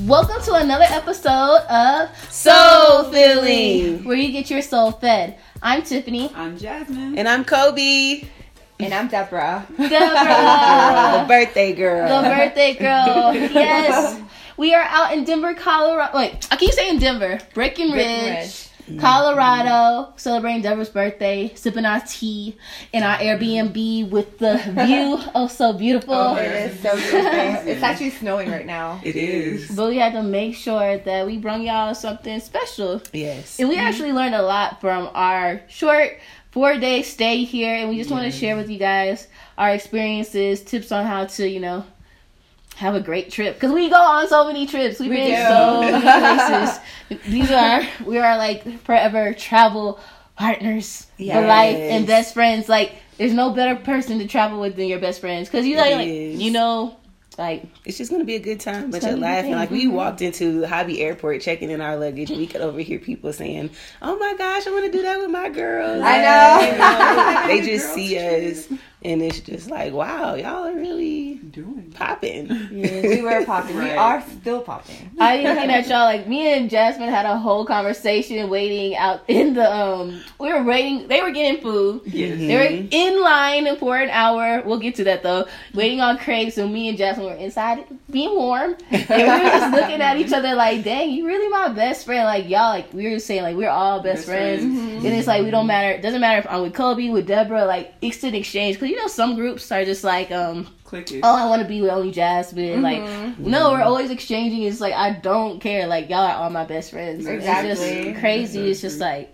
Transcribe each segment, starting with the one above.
Welcome to another episode of Soul Filling. where you get your soul fed. I'm Tiffany. I'm Jasmine. And I'm Kobe, And I'm Deborah. Deborah. the birthday girl. the birthday girl. Yes, we are out in Denver, Colorado. Wait, I keep saying Denver. Breckenridge, Breckenridge. Colorado, celebrating Deborah's birthday, sipping our tea in our Airbnb with the view. Oh, so beautiful. Oh, It yeah. is so beautiful. It's actually snowing right now. it is. But we had to make sure that we brought y'all something special. yes. And we mm-hmm. actually learned a lot from our short four day stay here. And we just want to share with you guys our experiences, tips on how to, you know, have a great trip. Because we go on so many trips. We've We been do. so many places. These are, we are like forever travel partners for life and best friends. Like, there's no better person to travel with than your best friends. Because you, like, like, you know, like, It's just gonna be a good time, but you're laughing. Like we walked into Hobby Airport checking in our luggage, and we could overhear people saying, "Oh my gosh, I want to do that with my girls." I know. You know, they just Girls see trip. us, and it's just like, "Wow, y'all are really Doing. popping." We were popping. We are still popping. I be looking at y'all like me and Jasmine had a whole conversation waiting out in the um we were waiting they were getting food. Yes. They were in line for an hour. We'll get to that though. Waiting on craig so me and Jasmine were inside being warm. And we were just looking at each other like, dang, you really my best friend. Like y'all like we were saying like we're all best, Best friends. friends. And it's like we don't matter it doesn't matter if I'm with Kobe, with Deborah, like it's an exchange. Cause you know some groups are just like um Click it. oh, I want to be with only Jasmine. Like, Mm-hmm. no, we're always exchanging. It's like I don't care. Like y'all are all my best friends. It's Exactly. just crazy. It's just like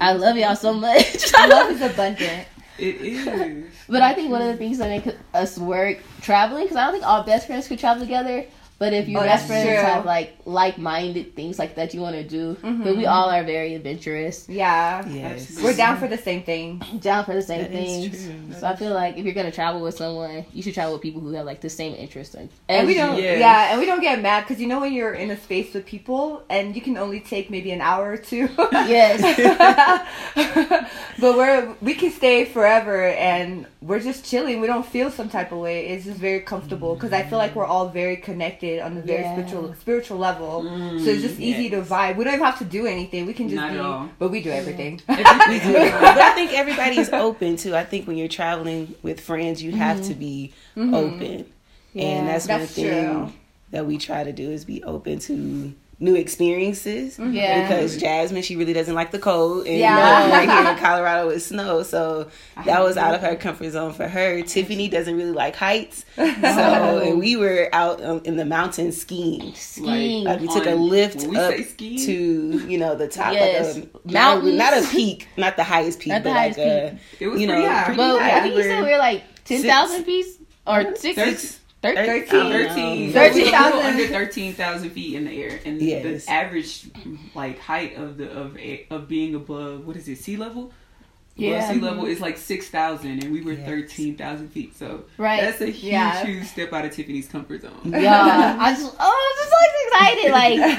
I love y'all so much. Love is abundant. It is. But I think one of the things that make us work traveling because I don't think all best friends could travel together. But if your Oh, best friends true. have like like-minded things like that you want to do, Mm-hmm. but we all are very adventurous, Yeah. Yes, We're down for the same thing. down for the same That is things. true. So I feel like if you're gonna travel with someone, you should travel with people who have like the same interests. And, And we don't. Yes. yeah, and we don't get mad because you know when you're in a space with people and you can only take maybe an hour or two. Yes. but we're we can stay forever and we're just chilling. We don't feel some type of way. It's just very comfortable because I feel like we're all very connected on a very Yeah. spiritual spiritual level. Mm, so it's just easy to vibe. We don't even have to do anything. We can just Not be, at all. but we do everything. Everything. but I think everybody is open too. I think when you're traveling with friends, you have to be open, Yeah, and that's, that's one thing true. that we try to do is be open to new experiences. Mm-hmm. Yeah. Because Jasmine, she really doesn't like the cold. And yeah. right here in Colorado, it snow, So that was out of her comfort zone for her. Tiffany doesn't really like heights. So, and we were out um, in the mountains skiing. Skiing. Like, like we took a lift up to, you know, the top yes. of the mountain. Not a peak, not the highest peak, not but like peak. a, it was you know, pretty high. Pretty well, high. Yeah, we, were, we were like 10,000 feet or six. six 13 13 13,000 under 13,000 feet in the air and yes. the average like height of the of of being above what is it sea level yeah. Sea level is like 6,000 and we were yes. 13,000 feet so right. that's a huge yeah. huge step out of Tiffany's comfort zone yeah I just oh I'm just like excited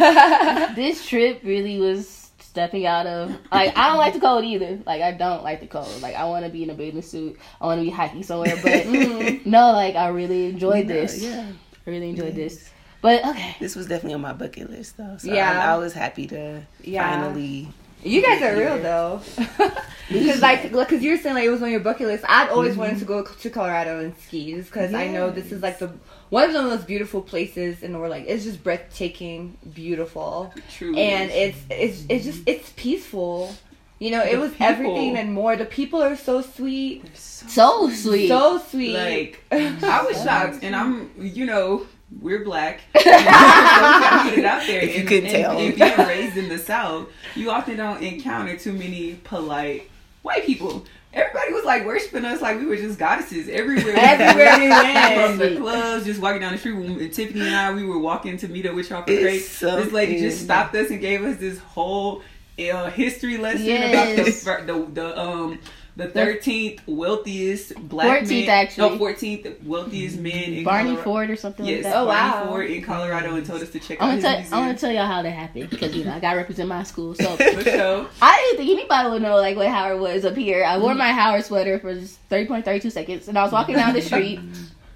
like this trip really was stepping out of like I don't like the cold either. Like I don't like the cold. Like I want to be in a bathing suit. I want to be hiking somewhere. But mm, no, like I really enjoyed Yeah, this. Yeah, I really enjoyed this. But okay, this was definitely on my bucket list though. So Yeah. I, I was happy to Yeah. finally. You guys are real though, because like, because you're saying like it was on your bucket list. I'd always wanted mm-hmm. to go to Colorado and ski, just because I know this is like the one of the most beautiful places in the world. Like it's just breathtaking, beautiful, Truly. and it's it's it's just mm-hmm. it's peaceful. You know, it The was people. everything and more. The people are so sweet, so sweet. so sweet. Like I was shocked, and I'm you know we're black. so we gotta it out there. If you and, couldn't and- tell. and being raised in the South, you often don't encounter too many polite white people. Everybody was like worshiping us like we were just goddesses everywhere. Everywhere we From the clubs, just walking down the street. When Tiffany and I, we were walking to meet up with y'all for It's great. so this lady just stopped us and gave us this whole uh, history lesson Yes. about the, the the um the thirteenth wealthiest black 14th man. actually. No, fourteenth wealthiest man in Barney Colorado. Ford or something Yes, like that. Oh, Barney wow. Ford in Colorado and told us to check I'm out gonna, his tell, I'm gonna tell y'all how that happened because you know I gotta represent my school. So For sure. I didn't think anybody would know like what Howard was up here. I wore my Howard sweater for just thirty point thirty two seconds, and I was walking down the street.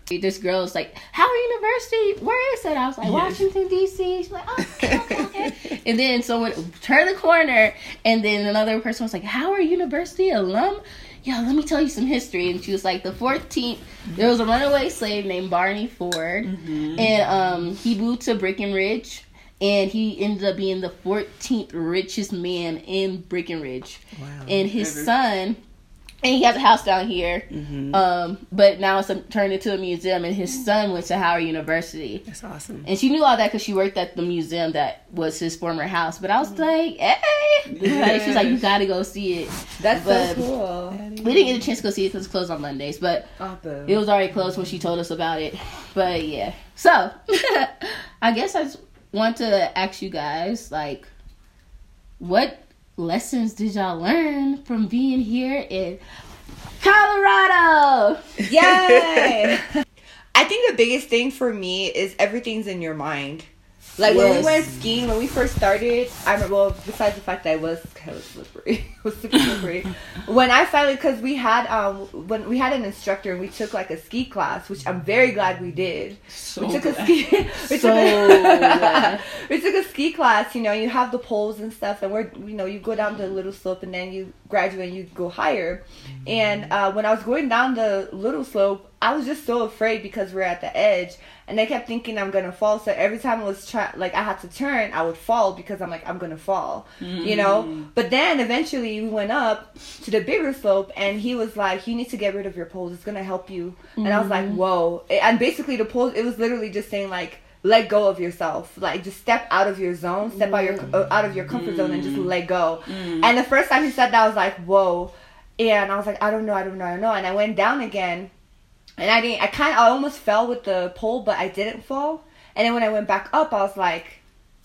This girl was like, "Howard University, where is it?" I was like, Yeah. "Washington D.C." She's like, oh, "Okay, okay, okay." and then someone turned the corner, and then another person was like, "How "Howard University alum." Yeah, let me tell you some history. And she was like, the 14th, there was a runaway slave named Barney Ford, and um, he moved to Breckenridge, and he ended up being the 14th richest man in Breckenridge. Wow. And his Ever. son, and he has a house down here, Mhm. um, but now it's a, turned into a museum. And his son went to Howard University, That's awesome. and she knew all that because she worked at the museum that was his former house. But I was like, hey, like, she was like, you gotta go see it. That's But- so cool. We didn't get a chance to go see it because it's closed on Mondays, but Awesome. it was already closed when she told us about it. But yeah. So I guess I just want to ask you guys like what lessons did y'all learn from being here in Colorado? Yay! I think the biggest thing for me is everything's in your mind. Like when we went skiing, when we first started, I remember. Well, besides the fact that it was kind of slippery, it was super slippery. when I finally, because we had um when we had an instructor and we took like a ski class, which I'm very glad we did. So we took a ski. we, So took a, we took a ski class. You know, you have the poles and stuff, and we're you know you go down the little slope and then you graduate and you go higher. And uh, when I was going down the little slope, I was just so afraid because we're at the edge, and I kept thinking I'm gonna fall. So every time I was try like I had to turn, I would fall because I'm like I'm gonna fall, you know. Mm. But then eventually we went up to the bigger slope, and he was like, "You need to get rid of your poles. It's gonna help you." And I was like, mm. "Whoa!" And basically the poles, it was literally just saying like. Let go of yourself, like just step out of your zone, step out your uh, out of your comfort zone, and just let go. And the first time he said that, I was like, "Whoa!" And I was like, "I don't know, I don't know, I don't know." And I went down again, and I didn't. I kind of, I almost fell with the pole, but I didn't fall. And then when I went back up, I was like,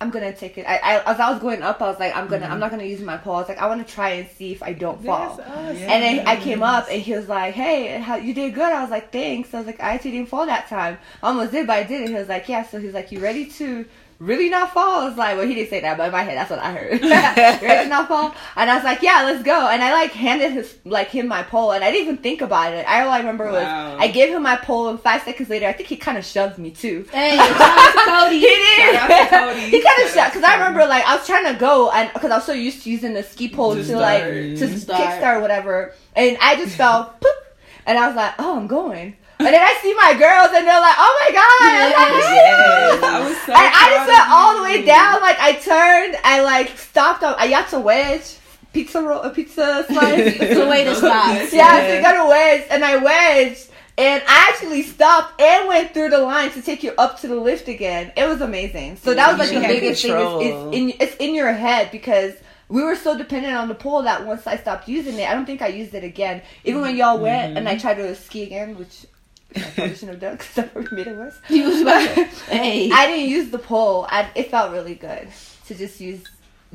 I'm gonna take it. I, I as I was going up, I was like, I'm gonna, I'm mm-hmm. not gonna use my pole. I was like, I want to try and see if I don't fall. And then I came up, and he was like, "Hey, how you did good." I was like, "Thanks." I was like, "I actually didn't fall that time. I almost did, but I didn't." He was like, "Yeah." So he's like, "You ready to?" Really not fall? I was like, well, he didn't say that, but in my head, that's what I heard. ready to not fall? And I was like, yeah, let's go. And I like handed his like him my pole, and I didn't even think about it. I all I remember Wow. was I gave him my pole, and five seconds later, I think he kind of shoved me too. Hey, shout to Cody. He did. Shout out to Cody. he kind of shoved, shot because I remember like I was trying to go and because I was so used to using the ski pole To to, like start. to Start. kickstart or whatever, and I just fell poop, and I was like, oh, I'm going. And then I see my girls and they're like, oh my god! I was like, Yes, I was so And I just went all the way down. Like I turned, I like stopped. On, I got to wedge pizza roll, a uh, pizza slice. It's a way to Those stop. are good. Yeah, so you got a wedge, and I wedged, and I actually stopped and went through the line to take you up to the lift again. It was amazing. So that was like You the had biggest thing. Is, is in it's in your head because we were so dependent on the pole that once I stopped using it, I don't think I used it again. Even when mm-hmm. y'all went and I mm-hmm. tried to ski again, which I probably shouldn't have done because that probably made it worse. He was about to- hey. I didn't use the pole. I, it felt really good to just use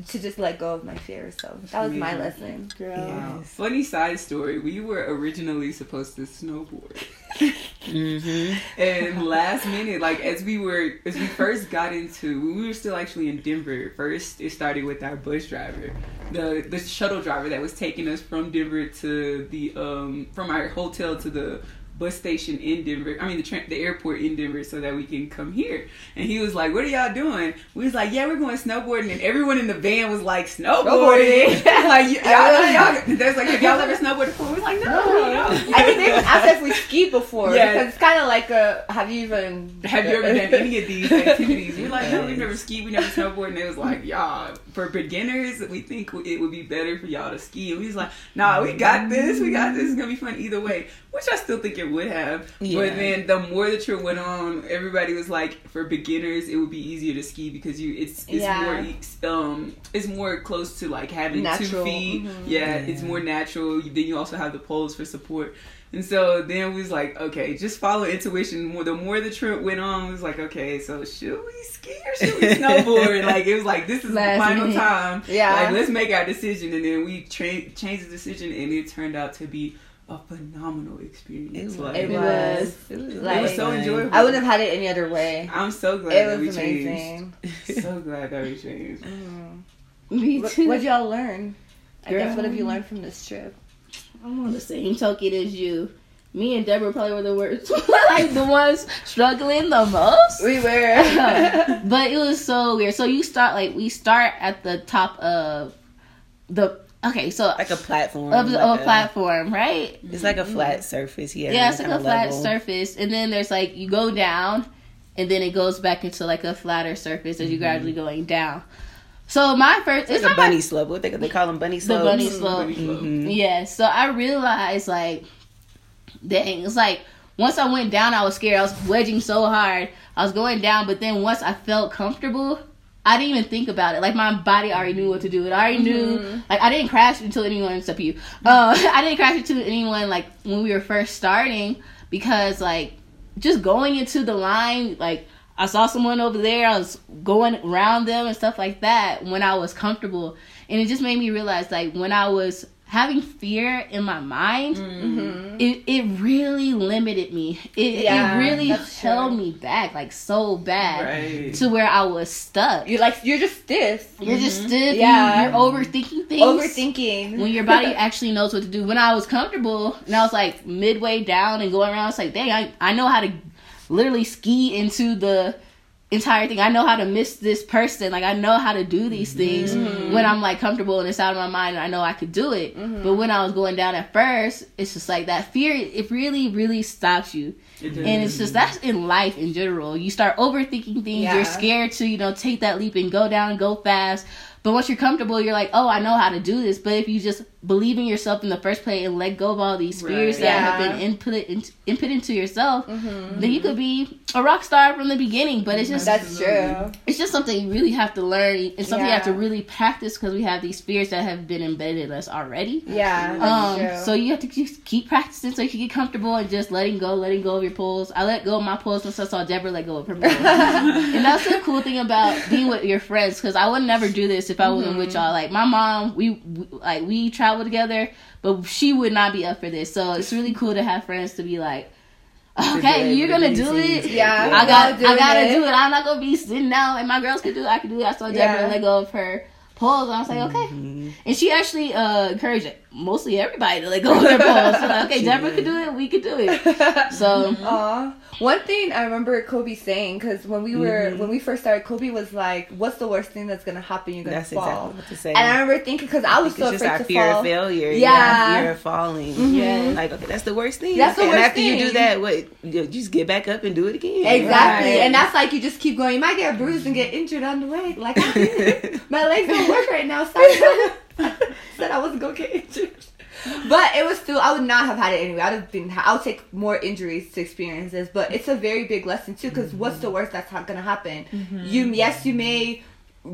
to just let go of my fear. So that was my Yeah. lesson. Wow. Funny side story. We were originally supposed to snowboard. Mm-hmm. And last minute, like as we were, as we first got into, we were still actually in Denver. First, it started with our bus driver, the the shuttle driver that was taking us from Denver to the um from our hotel to the bus station in Denver. I mean the tra- the airport in Denver, so that we can come here. And he was like, "What are y'all doing?" We was like, "Yeah, we're going snowboarding." And everyone in the van was like, "Snowboarding!" Like, y- y'all, y'all, there's like, "Have y'all ever snowboarded before?" We was like, "No, no." I think they asked if we skied before Yeah. because it's kind of like a. Have you even? Have you ever done any of these activities? We're like, no, we've never skied, we never snowboarded. And it was like, y'all, for beginners, we think it would be better for y'all to ski. And we was like, nah, we got this, we got this. It's gonna be fun either way. Which I still think it would have. Yeah. But then the more the trip went on, everybody was like, for beginners, it would be easier to ski because you, it's it's Yeah. more um, it's more close to like having two Natural. feet. Mhm. Yeah, it's more natural. Then you also have the poles for support. And so then we was like, okay, just follow intuition. The more the trip went on, we was like, okay, so should we ski or should we snowboard? like it was like this is Last the final minute. time. Yeah. Like let's make our decision, and then we tra- changed the decision, and it turned out to be a phenomenal experience. It like, It It was. was. It was, Like- It was so fun. enjoyable. I wouldn't have had it any other way. I'm so glad It that we was changed. amazing. so glad that we changed. Mm. Me too. what'd y'all learn? I guess what have you um, learned from this trip? I'm on the same token as you. Me and Deborah probably were the worst, like the ones struggling the most. We were. but it was so weird. So you start like we start at the top of the okay, so like a platform. of, like of a platform, right? It's like a flat surface. Yeah, Yeah, it's like a flat level. surface, and then there's like you go down, and then it goes back into like a flatter surface as you're mm-hmm. gradually going down. So my first, It's it's like a not my- bunny slope. What they they call them bunny the bunny slope. Bunny slope. Mhm. Yeah, so I realized like, dang, it's like once I went down, I was scared. I was wedging so hard. I was going down, but then once I felt comfortable, I didn't even think about it. Like my body already knew what to do. It already knew. Like I didn't crash into anyone except you. Uh, I didn't crash into anyone like when we were first starting because like just going into the line like. I saw someone over there. I was going around them and stuff like that when I was comfortable, and it just made me realize like when I was having fear in my mind, mm-hmm. it it really limited me. It, Yeah, it really held true. me back like so bad Right. to where I was stuck. You're like you're just stiff. You're just mm-hmm. stiff. Yeah. Yeah, you're overthinking things. Overthinking. When your body actually knows what to do. When I was comfortable and I was like midway down and going around, it's like, dang, I, I know how to literally ski into the entire thing. I know how to miss this person. Like I know how to do these mm-hmm. things mm-hmm. when I'm like comfortable and it's out of my mind and I know I could do it. Mm-hmm. But when I was going down at first, it's just like that fear it really, really stops you. It And it's just that's in life in general. You start overthinking things. Yeah. You're scared to, you know, take that leap and go down go fast. But once you're comfortable, you're like, oh, I know how to do this. But if you just believe in yourself in the first place and let go of all these fears Right. that Yeah. have been input into, input into yourself, then you could be a rock star from the beginning. But it's just That's true. it's just something you really have to learn. It's something you have to really practice because we have these fears that have been embedded in us already. Yeah. Um, so you have to just keep practicing so you can get comfortable and just letting go, letting go of your pulls. I let go of my pulls once I saw Deborah let go of her pulls. and that's the cool thing about being with your friends because I would never do this if I wasn't with y'all. Like my mom, we, we like we travel together, but she would not be up for this. So it's really cool to have friends to be like, okay, able you're gonna do do it. Yeah. I got, I gotta doing do it. I'm not gonna be sitting down, and my girls can do it. I can do it. I saw Deborah Yeah. let go of her pulls, and I was like, okay. Mhm. And she actually uh, encouraged mostly everybody to let go of their balls. So like, okay, She Deborah could do it. We could do it. So Aw. One thing I remember Kobe saying because when we were Mhm. when we first started, Kobe was like, "What's the worst thing that's gonna happen? You're gonna That's fall." exactly what to say. And I remember thinking because I was so just afraid our to fear fall. of failure. Yeah. Yeah, fear of falling. Yeah. Like okay, that's the worst thing. That's the and worst after you do that, what? You just get back up and do it again. Exactly, Right. and that's like you just keep going. You might get bruised and get injured on the way. Like I did. my legs don't work right now. Sorry, said I wasn't gonna get injured. But it was still. I would not have had it anyway. I'd have been. I would take more injuries to experience this. But it's a very big lesson too. Because what's mm-hmm. the worst that's not gonna happen? Mm-hmm. You yes, you may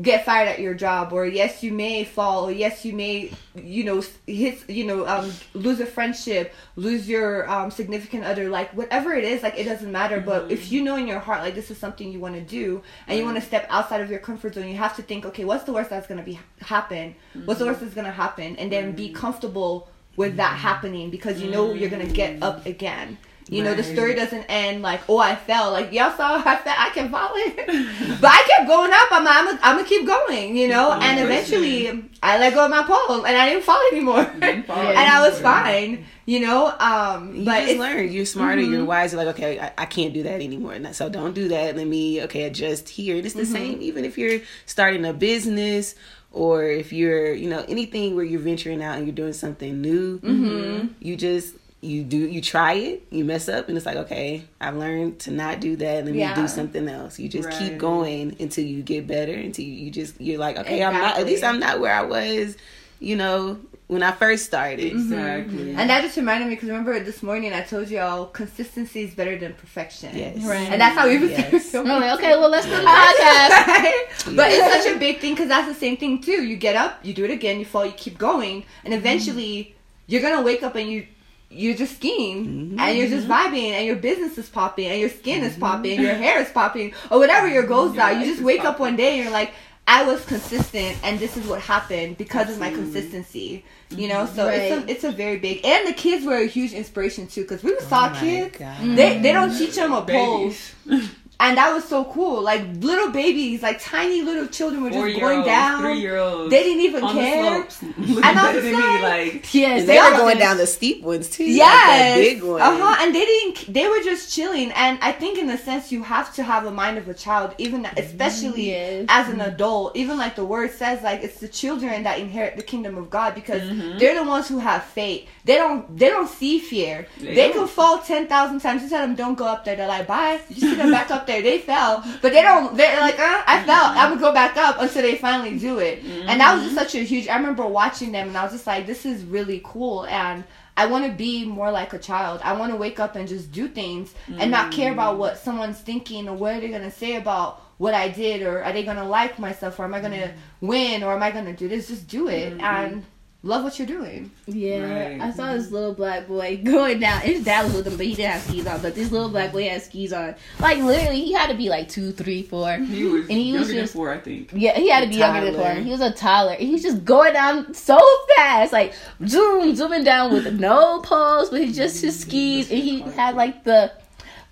get fired at your job or yes you may fall or yes you may you know hit you know um lose a friendship lose your um significant other like whatever it is like it doesn't matter but if mm-hmm. you know in your heart like this is something you want to do and you want to mm-hmm. step outside of your comfort zone you have to think okay what's the worst that's going to be happen? What's the mm-hmm. worst that's going to happen? And then be comfortable with that happening because you know you're going to get up again you know, the story doesn't end like, oh, I fell. Like, y'all saw I fell. I kept falling. but I kept going up. I'm, I'm, I'm going to keep going, you know? And eventually, I let go of my pole and I didn't fall anymore. didn't fall and I was fine, you know? Um, You but just it's, learn. You're smarter. Mhm. You're wiser. Like, okay, I, I can't do that anymore. So don't do that. Let me, okay, adjust here. And it's the Mm-hmm. same. Even if you're starting a business or if you're, you know, anything where you're venturing out and you're doing something new, Mm-hmm. you just you do you try it, you mess up, and it's like, okay, I've learned to not do that. Let me Yeah. do something else. You just keep going until you get better. Until you, you just you're like, okay, I'm not. At least I'm not where I was, you know, when I first started. Exactly. and that just reminded me because remember this morning I told y'all consistency is better than perfection. Yes. Right. And that's how we was Yes. I'm like, okay, well let's do the podcast. but it's such a big thing because that's the same thing too. You get up, you do it again, you fall, you keep going, and Mm-hmm. eventually you're gonna wake up and you you're just skiing and you're just vibing and your business is popping and your skin is popping, and your hair is popping or whatever your goals Your are. You just wake up one day and you're like, I was consistent and this is what happened because of my consistency. You know, so it's a, it's a very big and the kids were a huge inspiration too because we saw Oh kids. God. They they don't teach them a pose. Babies. And that was so cool. Like little babies, like tiny little children were just going down. three year olds. They didn't even on care. the slopes. And I better was me, like- like Yes, And they were going down the steep ones too. like Yes. that big one. Uh huh. And they didn't. They were just chilling. And I think, in a sense, you have to have a mind of a child, even especially Yes. as an adult. Even like the word says, like it's the children that inherit the kingdom of God because Mm-hmm. they're the ones who have faith. They don't. They don't see fear. They They, don't. could fall ten thousand times. You tell them don't go up there. They're like, bye. You see them back up there. They fell, but they don't. They're like, uh, I fell. I'm gonna go back up until they finally do it. And that was just mm-hmm. such a huge. I remember watching them, and I was just like, this is really cool. And I want to be more like a child. I want to wake up and just do things and not care about mm. what someone's thinking or what are they gonna say about what I did or are they gonna like myself or am I gonna mm. win or am I gonna do this? Just do it mm-hmm. and love what you're doing. Yeah, Right. I saw this little black boy going down. His dad was with him, but he didn't have skis on. But this little black boy had skis on. Like literally, he had to be like two, three, four. he was And he was younger just- than four, I think. Yeah, he had to A be younger than toddler. four. He was a toddler. He was just going down so fast, like zoom, zooming down with no pose, but he just his skis, and he had like the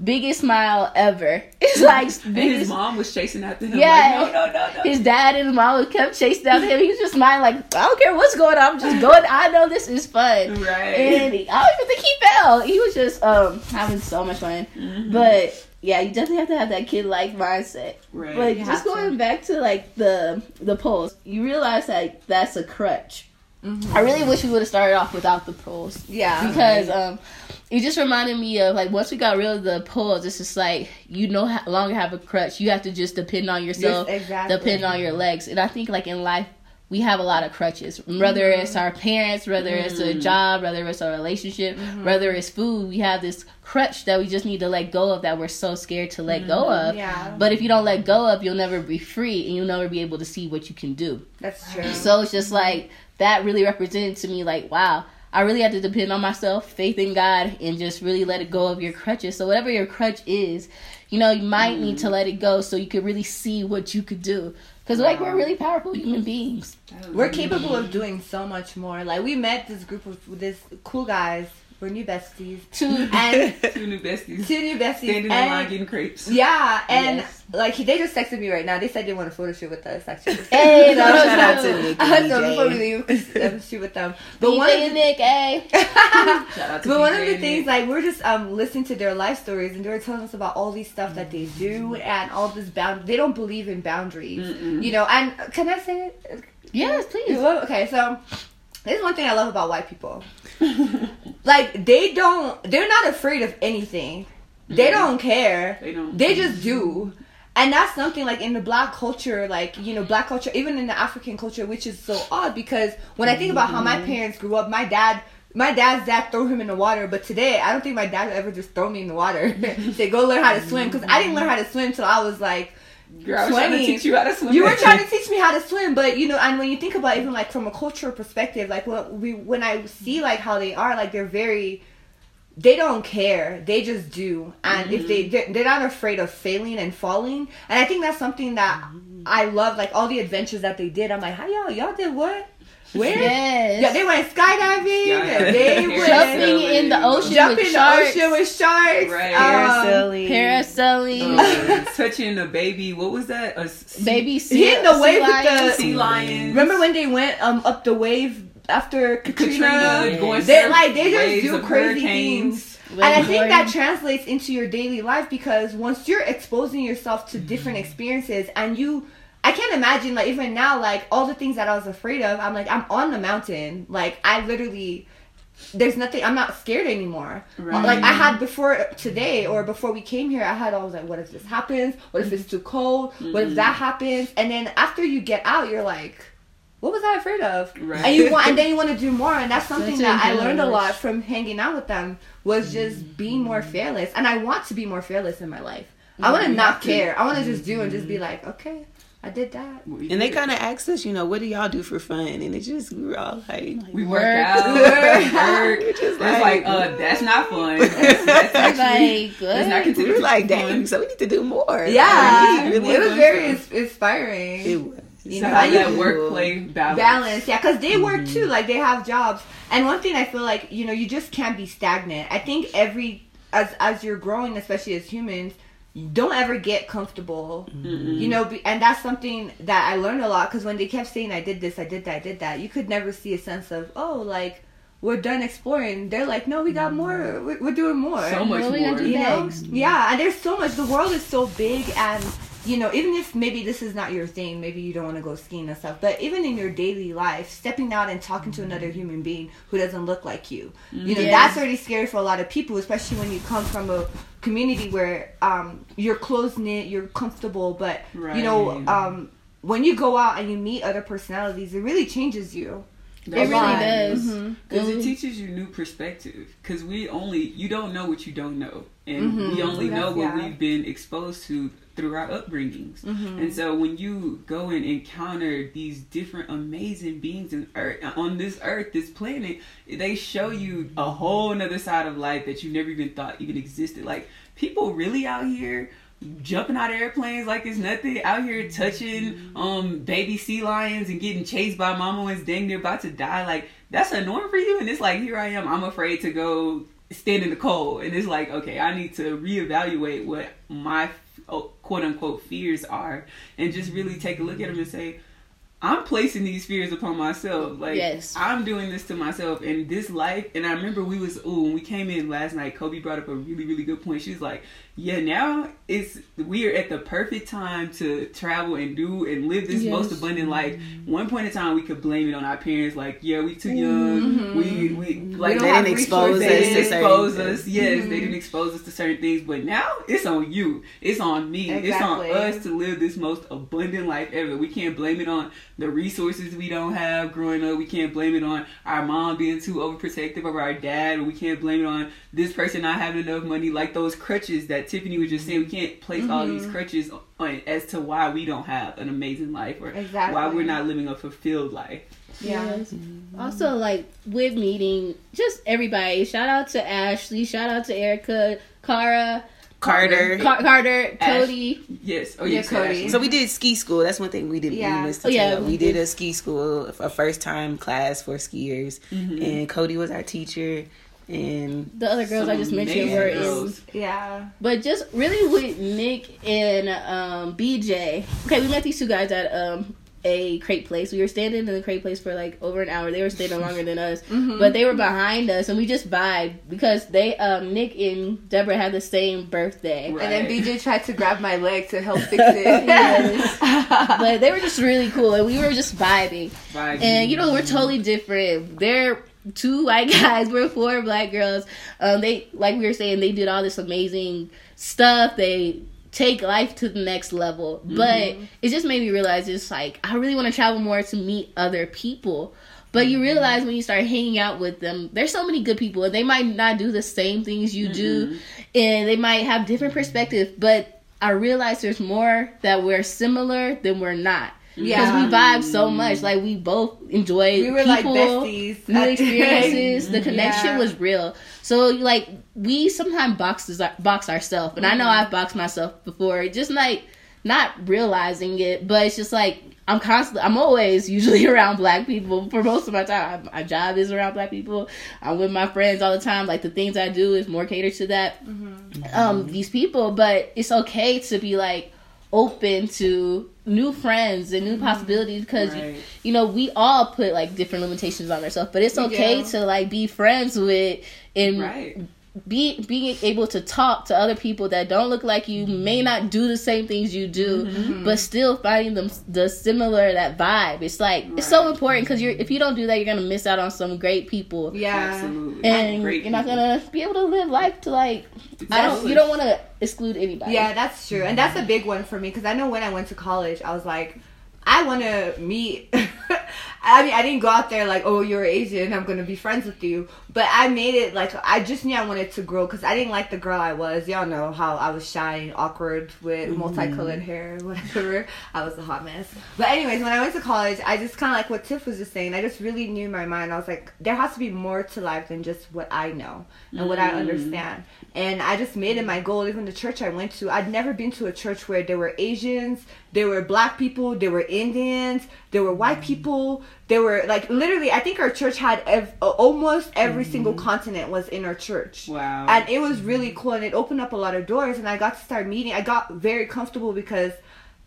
biggest smile ever. It's like And his mom was chasing after him. Yeah. Like, no, no, no, no. His dad and his mom kept chasing after him. He was just smiling like, I don't care what's going on. I'm just going. I know this is fun. right. And he, I don't even think he fell. He was just um having so much fun. Mhm. But yeah, you definitely have to have that kid like mindset. right. But You just have to. going back to like the the poles, you realize that that's a crutch. I really wish we would have started off without the poles Yeah. because um, it just reminded me of like once we got rid of the poles, it's just like you no longer have a crutch. You have to just depend on yourself, Yes, exactly. depend on your legs. And I think like in life. We have a lot of crutches. Whether Mm-hmm. it's our parents, whether it's a job, whether it's a relationship, Mm-hmm. whether it's food, we have this crutch that we just need to let go of that we're so scared to let go of. Mm-hmm. Yeah. But if you don't let go of, you'll never be free and you'll never be able to see what you can do. That's true. So it's just like that really represented to me like, wow, I really have to depend on myself, faith in God, and just really let it go of your crutches. So whatever your crutch is, you know, you might need to let it go so you could really see what you could do. Because like we're really powerful human beings. Was We're capable of doing so much more. Like we met this group of this cool guys. We're new besties. Two And two new besties two new besties. standing in line getting crepes. Yeah, and Yes. like they just texted me right now. They said they want a photo shoot with us. Actually, Hey, no, shout out to Nick so and before we leave, um, shoot with them. But BJ one of and the, Nick, eh? Shout out to but one of the things, like we're just um listening to their life stories, and they were telling us about all these stuff that they do and all this bound. They don't believe in boundaries, Mm-mm. you know. And can I say it? Yes, You please. love- Okay, so this is one thing I love about white people. like they don't, they're not afraid of anything. They mm-hmm. don't care. They don't. They just do. And that's something like in the black culture, like, you know, black culture, even in the African culture, which is so odd because when I think about how my mm-hmm. parents grew up, my dad, my dad's dad threw him in the water, but today I don't think my dad would ever just throw me in the water. Say, go learn how to swim. Because I didn't learn how to swim till I was like, Girl, I was trying to teach you how to swim. you were trying to teach me how to swim, but you know, and when you think about even like from a cultural perspective, like when we when I see like how they are, like they're very, they don't care, they just do, and if they mm-hmm. they're, they're not afraid of failing and falling, and I think that's something that mm-hmm. I love, like all the adventures that they did. I'm like, how y'all y'all did what? Where? Yes. Yeah, they went skydiving. Skydiving. They Jumping went Jumping in the ocean jumping with in the sharks. ocean with sharks. Right. Um, Parasailing. Parasailing. Uh, touching a baby. What was that? A sea, Baby sea, Hitting the sea wave with the- sea lions. Remember when they went um up the wave after Katrina? Katrina going They through like they just waves do crazy hurricanes. things. And I think that translates into your daily life because once you're exposing yourself to different experiences and you I can't imagine like even now like all the things that I was afraid of I'm like I'm on the mountain like I literally there's nothing I'm not scared anymore. Right. Like I had before today or before we came here I had always like what if this happens? What if it's too cold? What if that happens? And then after you get out you're like what was I afraid of? Right. And you want, and then you want to do more, and that's something a that I learned a lot from hanging out with them was just being more fearless, and I want to be more fearless in my life. I want to not care. I want to just do and just be like, okay, I did that. And they kind of asked us, you know, what do y'all do for fun? And it just, we were all like, we work, Work. out, Work. work. We're just It's like, uh, that's not fun. That's, that's It's actually, like that's not good. we considered were like, fun. dang, so we need to do more. Yeah, Like, it was very stuff. ins- inspiring. It was. You So know, how I that use- work play balance. balance yeah because they work Mm-hmm. too like they have jobs and one thing i feel like you know you just can't be stagnant i think every as as you're growing especially as humans you don't ever get comfortable. Mm-mm. you know and that's something that i learned a lot because when they kept saying i did this i did that i did that you could never see a sense of oh like we're done exploring. They're like no we got mm-hmm. more. We're, we're doing more. So much What more. you know? Yeah and there's so much the world is so big and you know even if maybe this is not your thing maybe you don't want to go skiing and stuff but even in your daily life stepping out and talking to another human being who doesn't look like you you know Yes. that's already scary for a lot of people especially when you come from a community where um, you're close knit you're comfortable but you know um, when you go out and you meet other personalities it really changes you It really right. does. Because it Mhm. teaches you new perspective. Because we only, you don't know what you don't know. And Mhm. we only know what yeah. we've been exposed to through our upbringings. Mhm. And so when you go and encounter these different amazing beings in earth, on this earth, this planet, they show you a whole nother side of life that you never even thought even existed. Like people really out here jumping out of airplanes like it's nothing out here touching um baby sea lions and getting chased by mama when it's dang near about to die like that's a norm for you and it's like here i am i'm afraid to go stand in the cold and it's like okay i need to reevaluate what my oh, quote unquote fears are and just really take a look at them and say I'm placing these fears upon myself. Like Yes. I'm doing this to myself and this life. And I remember we was ooh when we came in last night. Kobe brought up a really really good point. She was like, "Yeah, now it's we are at the perfect time to travel and do and live this Yes. most abundant life." One point in time, we could blame it on our parents. Like, yeah, we too young. Mhm. We we like don't They didn't expose they us didn't expose things. us. Yes, Mhm. they didn't expose us to certain things. But now it's on you. It's on me. It's on us to live this most abundant life ever. We can't blame it on the resources we don't have growing up. We can't blame it on our mom being too overprotective of our dad. Or we can't blame it on this person not having enough money. Like those crutches that Tiffany was just saying. We can't place all these Mhm. crutches on as to why we don't have an amazing life or Exactly. why we're not living a fulfilled life. Yeah. Yes. Also, like with meeting just everybody. Shout out to Ashley. Shout out to Erica, Cara, Carter. Car- Carter, Ash- Cody. Yes. Oh, Yeah, yes, Cody. So we did ski school. That's one thing we did. Yeah. We, missed Oh, yeah, we we did did. a ski school, a first time class for skiers, Mhm. and Cody was our teacher. And The other girls I just mentioned were in. Yeah. But just really with Nick and um, BJ. Okay, we met these two guys at um, a crate place. We were standing in the crate place for like over an hour. They were standing longer than us, Mhm. but they were behind us, and we just vibed because they um, Nick and Deborah had the same birthday. Right. And then BJ tried to grab my leg to help fix it. Yes. But they were just really cool, and we were just vibing. Right. And you know, we're totally different. They're two white guys, we're four black girls. Um, they like we were saying, they did all this amazing stuff. They take life to the next level. Mm-hmm. But it just made me realize it's like I really want to travel more to meet other people. But you mm-hmm. realize when you start hanging out with them, there's so many good people, and they might not do the same things you do, mm-hmm. and they might have different perspectives. But I realize there's more that we're similar than we're not. Because we vibe so much. Like we both enjoy We were like people, besties. new experiences. the connection Yeah. was real. So like we sometimes box box ourselves, and I know I've boxed myself before. Just like not realizing it, but it's just like I'm constantly, I'm always usually around black people for most of my time. My job is around black people. I'm with my friends all the time. Like the things I do is more catered to that, um, these people. But it's okay to be like open to new friends and new mm-hmm. possibilities because Right. you know we all put like different limitations on ourselves. But it's okay do. to like be friends with and Right. Be being able to talk to other people that don't look like you may not do the same things you do Mm-hmm. but still finding them the similar that vibe it's like it's so important because you're if you don't do that you're gonna miss out on some great people Yeah. Absolutely. and Great you're not people. gonna be able to live life to like i don't you don't want to exclude anybody Yeah, that's true, and that's a big one for me because I know when I went to college, I was like, I want to meet. I mean, I didn't go out there like, oh, you're Asian, I'm gonna be friends with you. But I made it like I just knew I wanted to grow because I didn't like the girl I was. Y'all know how I was shy and awkward with Mm-hmm. multicolored hair, whatever. I was a hot mess. But anyways, when I went to college, I just kind of like what Tiff was just saying. I just really knew in my mind. I was like, there has to be more to life than just what I know and what I Mm. understand. And I just made it my goal. Even the church I went to, I'd never been to a church where there were Asians, there were black people, there were Indians, there were white mm. people, there were like literally. I think our church had ev- almost every single mm. continent was in our church Wow. and it was really cool and it opened up a lot of doors and i got to start meeting i got very comfortable because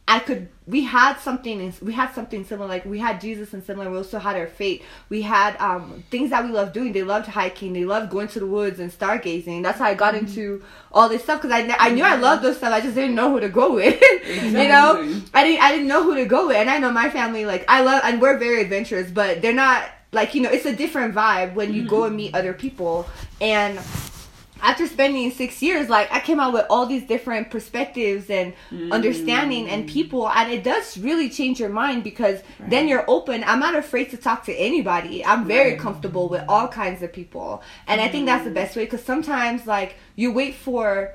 i could we had something we had something similar like we had jesus and similar we also had our faith. We had um things that we loved doing. They loved hiking they loved going to the woods and stargazing. That's how i got mm-hmm. into all this stuff because I, I knew i mm-hmm. loved those stuff i just didn't know who to go with you know? I didn't I didn't know who to go with, and I know my family like I love and we're very adventurous, but they're not like you know it's a different vibe when you go mm-hmm. and meet other people. And after spending six years, like I came out with all these different perspectives and mm. understanding and people, and it does really change your mind because then you're open. I'm not afraid to talk to anybody. I'm very Right. comfortable with all kinds of people, and I think that's the mm. best way because sometimes like you wait for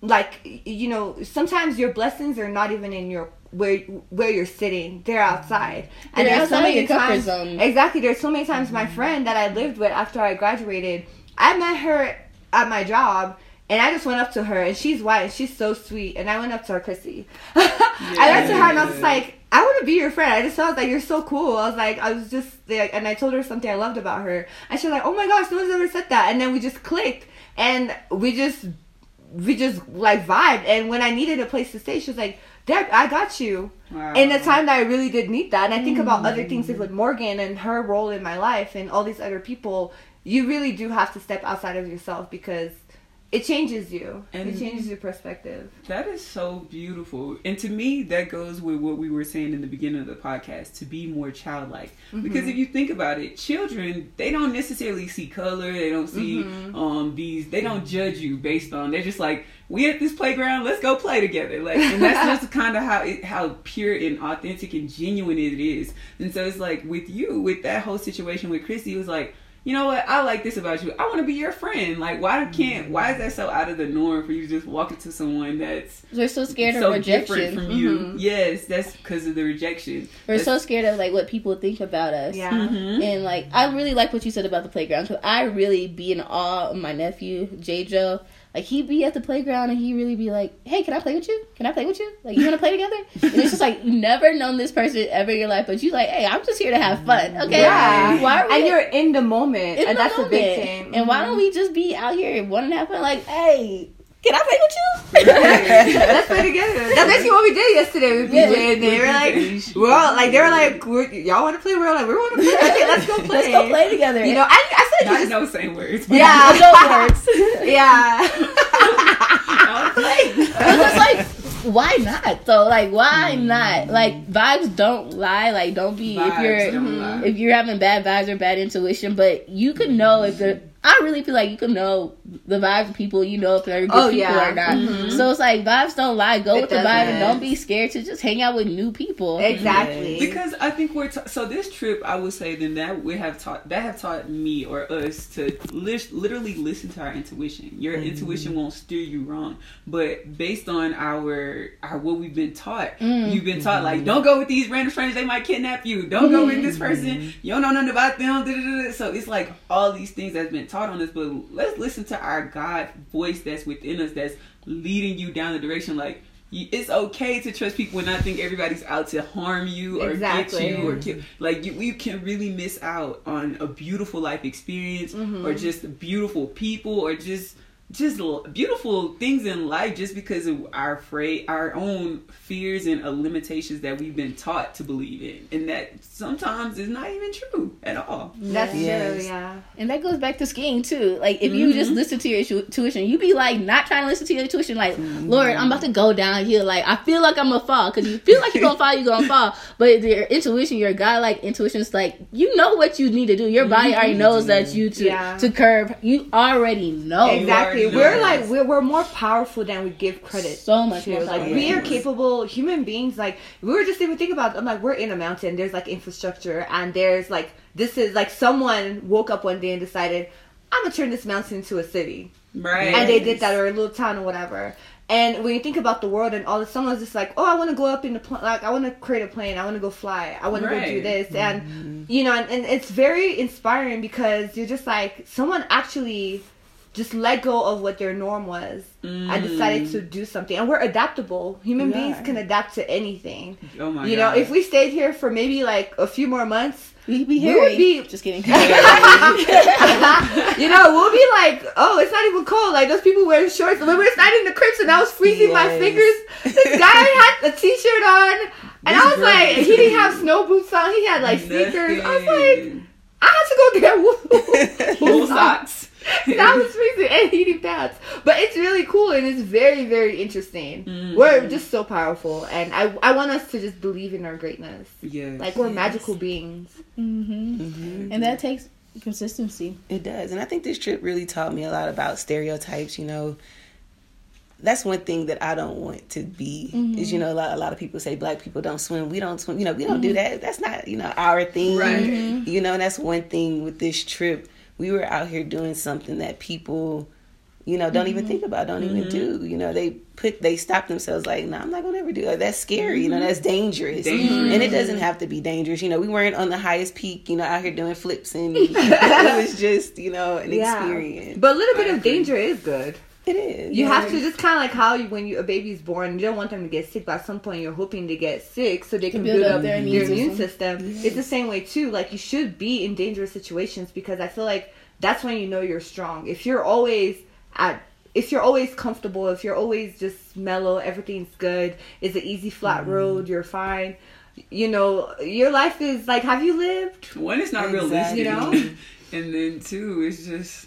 like you know sometimes your blessings are not even in your where where you're sitting they're outside and They're there's so many times zone. exactly there's so many times my mm-hmm. friend that i lived with after i graduated i met her at my job and I just went up to her, and she's white, and she's so sweet. And I went up to her, Chrissy. I went to her, and I was like, I want to be your friend. I just felt like you're so cool. I was like, I was just like, and I told her something I loved about her, and she was like, Oh my gosh, no one's ever said that. And then we just clicked, and we just we just like vibed. And when I needed a place to stay, she was like, Deb, I got you. Wow. In the time that I really did need that. And I think about other things like with mm. Morgan and her role in my life and all these other people, you really do have to step outside of yourself because it changes you. And- it changes your perspective. That is so beautiful. And to me, that goes with what we were saying in the beginning of the podcast to be more childlike. Mm-hmm. Because if you think about it, children, they don't necessarily see color, they don't see Mm-hmm. um these they don't judge you based on they're just like, we at this playground, let's go play together. Like and that's just kind of how it how pure and authentic and genuine it is. And so it's like with you, with that whole situation with Chrissy, it was like you know what? I like this about you. I want to be your friend. Like, why can't? Why is that so out of the norm for you to just walk into someone that's We're so scared so of rejection different from you. Mhm. Yes, that's because of the rejection. We're so scared of like what people think about us. Yeah. Mhm. And like I really like what you said about the playground. Cause I really be in awe of my nephew J Joe. Like he'd be at the playground and he really be like, "Hey, can I play with you? Can I play with you? Like you want to play together?" And it's just like you never known this person ever in your life, but you like, "Hey, I'm just here to have fun." Okay, Yeah. why are we? And you're in the moment. in and the that's a big thing. And why don't we just be out here wanting to have fun? Like, hey, can I play with you? Let's play together. That's basically what we did yesterday with Yeah. And they were like, we're all like, they were like, we're, y'all want to play? We're like, we want to play. Okay, let's go play. Let's go play together. You know, I, I said Not you just, no same words. but- Yeah. Adult words. yeah. It's just like, why not though? Like, why hmm. not? Like, vibes don't lie. Like, don't be Vibes if you're don't hmm, if you're having bad vibes or bad intuition, but you can know if the. I really feel like you can know the vibes of people. You know if they're good Oh, people yeah. or not. Mm-hmm. So it's like vibes don't lie. Go It with the vibe and don't be scared to just hang out with new people. exactly. Because I think we're ta- so this trip. I would say then that we have taught that have taught me or us to lis- literally listen to our intuition. Your intuition won't steer you wrong, but based on our our what we've been taught, Mm. you've been taught like don't go with these random strangers. They might kidnap you. Don't go with this person. You don't know nothing about them. da-da-da-da. So it's like all these things that's been taught on this, but let's listen to our God voice that's within us that's leading you down the direction like it's okay to trust people and not think everybody's out to harm you or Exactly. get you or kill. Like you, we can really miss out on a beautiful life experience or mm-hmm. just beautiful people or just just beautiful things in life just because of our afraid our own fears and uh, limitations that we've been taught to believe in and that sometimes is not even true at all. That's Yes. true, yeah. And that goes back to skiing too. Like if you just listen to your tu- tuition, you be like not trying to listen to your tuition. Like, Lord, I'm about to go down here. Like I feel like I'm gonna fall because you feel like you're gonna fall, you're gonna fall. But your intuition, your God like intuition is like you know what you need to do. Your body already knows that you to Yeah. to curve. You already know. Exactly. Exactly. already We're like we're, we're more powerful than we give credit. So much to. more Like we are capable human beings. Like we were just even thinking about. I'm like we're in a mountain. There's like infrastructure, and there's like this is like someone woke up one day and decided I'm gonna turn this mountain into a city, right. and they did that or a little town or whatever. And when you think about the world and all, someone's just like, oh, I want to go up in the pl- like I want to create a plane. I want to go fly. I want to go do Right. this, and mm-hmm. you know, and, and it's very inspiring because you're just like someone actually just let go of what their norm was I decided to mm. do something. And we're adaptable. Human We beings can adapt to anything. Oh my you god. know, if we stayed here for maybe like a few more months, We'd be We would hairy. be- Just kidding. you know, we'll be like, oh, it's not even cold. Like those people wearing shorts. When we were standing in the cribs and I was freezing my fingers, this guy had a t-shirt on, and This I was girl like, he didn't have snow boots on. He had like sneakers. I was like, I had to go get wool, Wool socks. That was freezing and heating pads. But it's really cool and it's very, very interesting. Mhm. We're just so powerful, and I, I want us to just believe in our greatness. Yes. Like we're Yes. magical beings. hmm Mhm. And that takes consistency. It does. And I think this trip really taught me a lot about stereotypes, you know. That's one thing that I don't want to be. Is you know a lot a lot of people say black people don't swim. We don't swim. You know we don't do that. That's not you know our thing. Right. You know and that's one thing with this trip. We were out here doing something that people, you know, don't even mm-hmm. think about, don't even mm-hmm. do. You know they put they stop themselves like, no, I'm not gonna ever do that. That's scary. You know mm-hmm. that's dangerous. Dangerous. And it doesn't have to be dangerous. You know we weren't on the highest peak. You know out here doing flips and it was just you know an experience. But a little bit of danger is good. It is. You yeah. have to just kind of like how you, when you a baby's born, you don't want them to get sick. But at some point, you're hoping to get sick so they can build, up their immune, system. It's the same way too. Like you should be in dangerous situations because I feel like that's when you know you're strong. If you're always at if you're always comfortable, if you're always just mellow, everything's good, it's an easy flat Mm-hmm. road, you're fine. You know, your life is like, have you lived? one, it's not Exactly. realistic. You know? and then two, it's just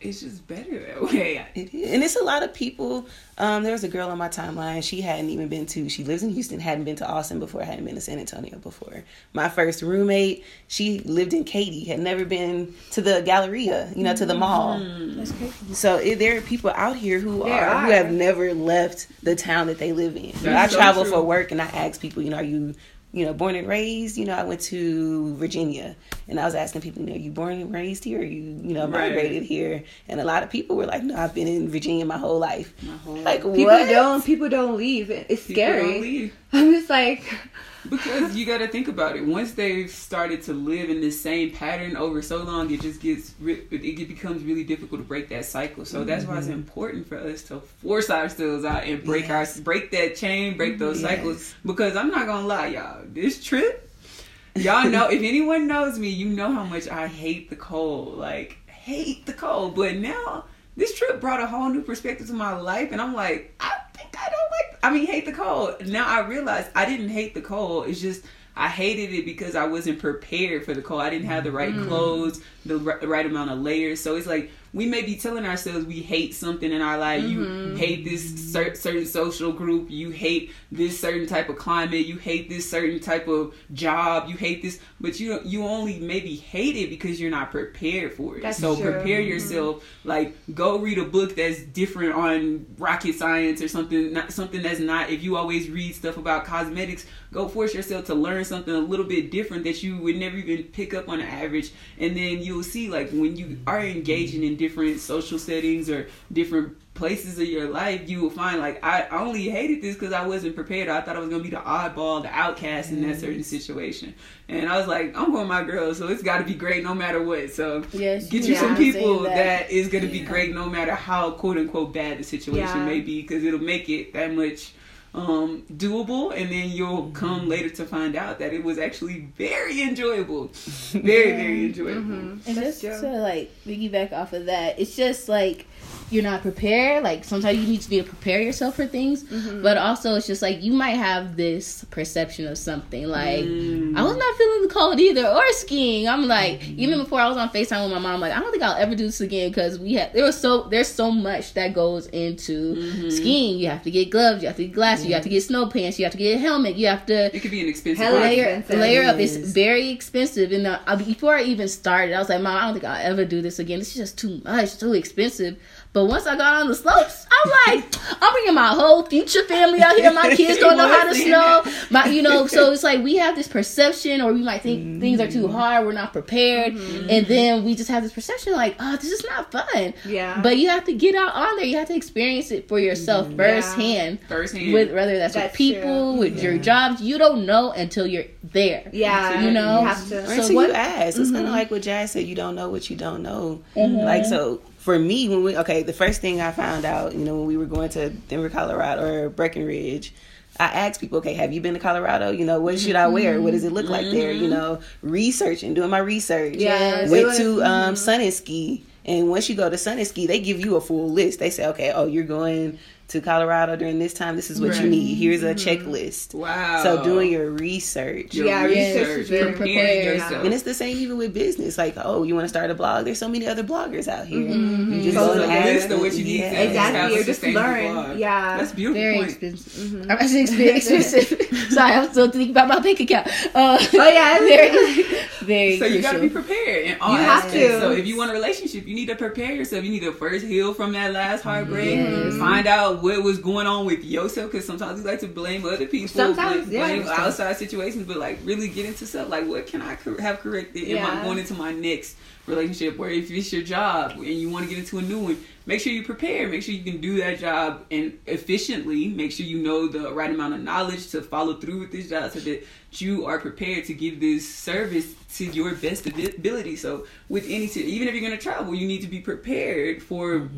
it's just better that way. It is. And it's a lot of people. Um, there was a girl on my timeline. She hadn't even been to. She lives in Houston. Hadn't been to Austin before. Hadn't been to San Antonio before. My first roommate. She lived in Katy. Had never been to the Galleria. You know, to the mall. That's crazy. So it, there are people out here who There are, who have never left the town that they live in. You know, I so travel true. for work, and I ask people, you know, are you, you know, born and raised? You know, I went to Virginia, and I was asking people, you know, are you born and raised here? Or you, you know, Right. migrated here? And a lot of people were like, no, I've been in Virginia my whole life. My whole Like People what? don't. People don't leave. It's people don't scary. I'm just like, Because you got to think about it. Once they've started to live in this same pattern over so long, it just gets re- it becomes really difficult to break that cycle. So that's why it's Mm-hmm. important for us to force ourselves out and break our break that chain, break those Yes. cycles. Because I'm not gonna lie, y'all, this trip, y'all know if anyone knows me, you know how much I hate the cold. Like hate the cold. But now this trip brought a whole new perspective to my life, and I'm like, I I don't like. I mean, hate the cold. Now I realize I didn't hate the cold. It's just I hated it because I wasn't prepared for the cold. I didn't have the right mm. clothes, the ri- right amount of layers. So it's like we may be telling ourselves we hate something in our life. You mm-hmm. hate this cer- certain social group. You hate this certain type of climate. You hate this certain type of job. You hate this, but you you only maybe hate it because you're not prepared for it. That's so true. prepare mm-hmm. yourself. Like go read a book that's different on rocket science or something. Not something that's not. If you always read stuff about cosmetics, go force yourself to learn something a little bit different that you would never even pick up on average. And then you'll see like when you are engaging in different social settings or different places of your life, you will find like I only hated this because I wasn't prepared. I thought I was gonna be the oddball, the outcast in that mm-hmm. certain situation. And I was like, I'm going with my girl, so it's got to be great no matter what. So Yes, get you yeah, some people that. that is going to be great no matter how quote unquote bad the situation Yeah. may be because it'll make it that much um doable and then you'll come later to find out that it was actually very enjoyable. Very very enjoyable. And just to like piggyback off of that, it's just like you're not prepared. Like sometimes you need to be to prepare yourself for things, but also it's just like you might have this perception of something. Like Mm. I was not feeling the cold either, or skiing. I'm like even before I was on Facetime with my mom, like I don't think I'll ever do this again because we had there was so there's so much that goes into skiing. You have to get gloves, you have to get glasses, you have to get snow pants, you have to get a helmet, you have to it could be an expensive layer expensive. layer up. It's very expensive. And uh, before I even started, I was like, "Mom, I don't think I'll ever do this again. This is just too much, too expensive." But once I got on the slopes, I'm like, I'm bringing my whole future family out here. My kids don't know how to snow. My, you know, so it's like we have this perception, or we might think mm-hmm. things are too hard. We're not prepared, mm-hmm. and then we just have this perception like, oh, this is not fun. Yeah. But you have to get out on there. You have to experience it for yourself mm-hmm. firsthand. Yeah. Firsthand. With whether that's, that's with people, true. with yeah. your jobs, you don't know until you're there. Yeah. You know. You have to. so until what, you ask. It's kind of like what Jazz said. You don't know what you don't know. Like so for me, when we okay, the first thing I found out, you know, when we were going to Denver, Colorado, or Breckenridge, I asked people, okay, have you been to Colorado? You know, what should I wear? What does it look like mm-hmm. there? You mm-hmm. know, researching, doing my research. Yeah, went to um, mm-hmm. Sun and Ski, and once you go to Sun and Ski, they give you a full list. They say, okay, oh, you're going to Colorado during this time, this is what right. you need. Here's a mm-hmm. checklist. Wow. So doing your research. Your yeah, research. Very prepared. And it's the same even with business. Like, oh, you want to start a blog? There's so many other bloggers out here. Mm-hmm. You just go to list of what you need. Yeah. Exactly. Or just learn. Blog. Yeah. That's beautiful. Very point. expensive. Mm-hmm. I'm actually expensive. Sorry, I'm still thinking about my bank account. Uh, oh yeah, very, very. So you got to be prepared in all you aspects. Have to. So if you want a relationship, you need to prepare yourself. You need to first heal from that last heartbreak. Yes. Find out what was going on with yourself because sometimes we like to blame other people, sometimes, blame, yeah, blame outside situations, but like really get into self. Like, what can I have corrected? Yeah. Am I going into my next relationship? Where if it's your job and you want to get into a new one, make sure you prepare. Make sure you can do that job and efficiently. Make sure you know the right amount of knowledge to follow through with this job so that you are prepared to give this service to your best ability. So with any, even if you're going to travel, you need to be prepared for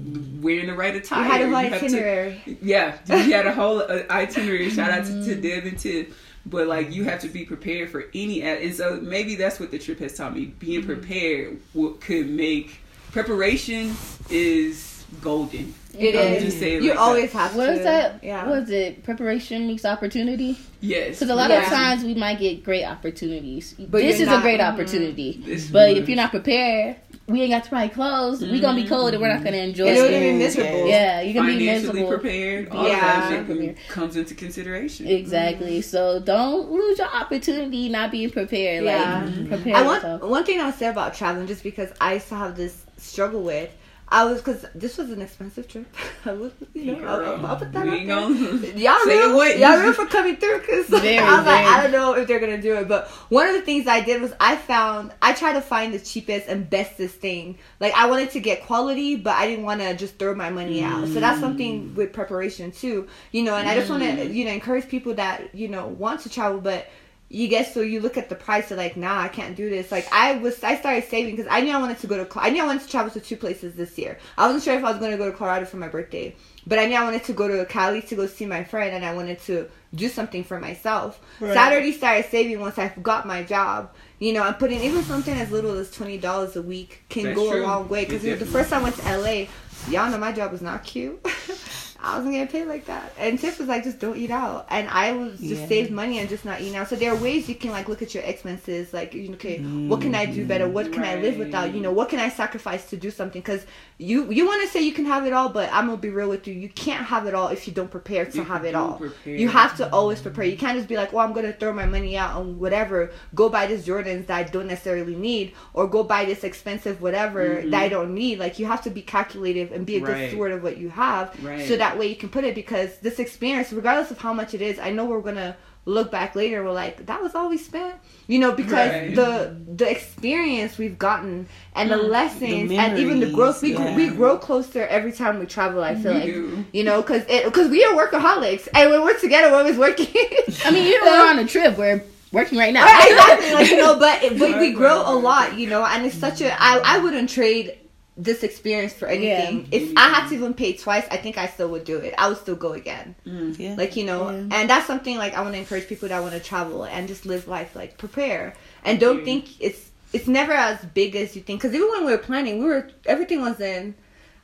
wearing the right attire. You had a whole itinerary. To, yeah, you had a whole uh, itinerary. Shout out to, to Deb and Tiff. But like you have to be prepared for any, and so maybe that's what the trip has taught me. Being mm-hmm. prepared could make preparation is golden. It is. Just say it you like always that. have what to. What is that? Yeah. What is it? Preparation meets opportunity. Yes. Because a lot yeah. of times we might get great opportunities. But this is not, a great mm-hmm. opportunity. Mm-hmm. But if you're not prepared, we ain't got the right clothes. Mm-hmm. We're gonna be cold and we're not gonna enjoy it. It's gonna be miserable. Yeah, you're gonna be miserable. prepared. All yeah. that comes into consideration. Exactly. Mm-hmm. So don't lose your opportunity not being prepared. Yeah. Like, prepare I want, one thing I'll say about traveling, just because I still have this struggle with I was because this was an expensive trip. I was, you know, I'll, I'll put that out there. Y'all real, y'all real for coming through because I was like, I don't know if they're gonna do it. But one of the things I did was I found I tried to find the cheapest and bestest thing. Like I wanted to get quality, but I didn't want to just throw my money out. So that's something with preparation too, you know. And I just want to mm. you know encourage people that you know want to travel, but you get so you look at the price of like nah i can't do this. Like i was i started saving because i knew i wanted to go to i knew i wanted to travel to two places this year. I wasn't sure if i was going to go to colorado for my birthday but i knew i wanted to go to cali to go see my friend and i wanted to do something for myself. Right. so i already started saving once i got my job. You know i'm putting even something as little as $20 a week can That's go true. a long way because the first time i went to la y'all know my job was not cute I wasn't getting paid like that. And Tiff was like, just don't eat out. And I was just yeah. saved money and just not eat out. So there are ways you can like look at your expenses, like okay, mm. what can I do better? What can right. I live without? You know, what can I sacrifice to do something? Because you you want to say you can have it all, but I'm gonna be real with you. You can't have it all if you don't prepare to you have it all. Prepare. You have to always prepare. You can't just be like, well, I'm gonna throw my money out on whatever. Go buy this Jordans that I don't necessarily need, or go buy this expensive whatever mm-hmm. that I don't need. Like you have to be calculative and be a right. good steward of what you have, right. so that that way you can put it because this experience, regardless of how much it is, I know we're gonna look back later. We're like, that was all we spent, you know, because right. the the experience we've gotten and the mm. lessons the and even the growth we yeah. we grow closer every time we travel. I feel we like do. you know because it because we are workaholics and when we're together, we're always working. I mean, you know, we're on a trip. We're working right now. Right, exactly. Like you know, but, but we grow a lot, you know, and it's such a. I I wouldn't trade this experience for anything. Yeah. If I had to even pay twice, I think I still would do it. I would still go again. Mm, yeah. Like you know, yeah. and that's something like I want to encourage people that want to travel and just live life like prepare and don't mm. think it's it's never as big as you think. Because even when we were planning, we were everything was in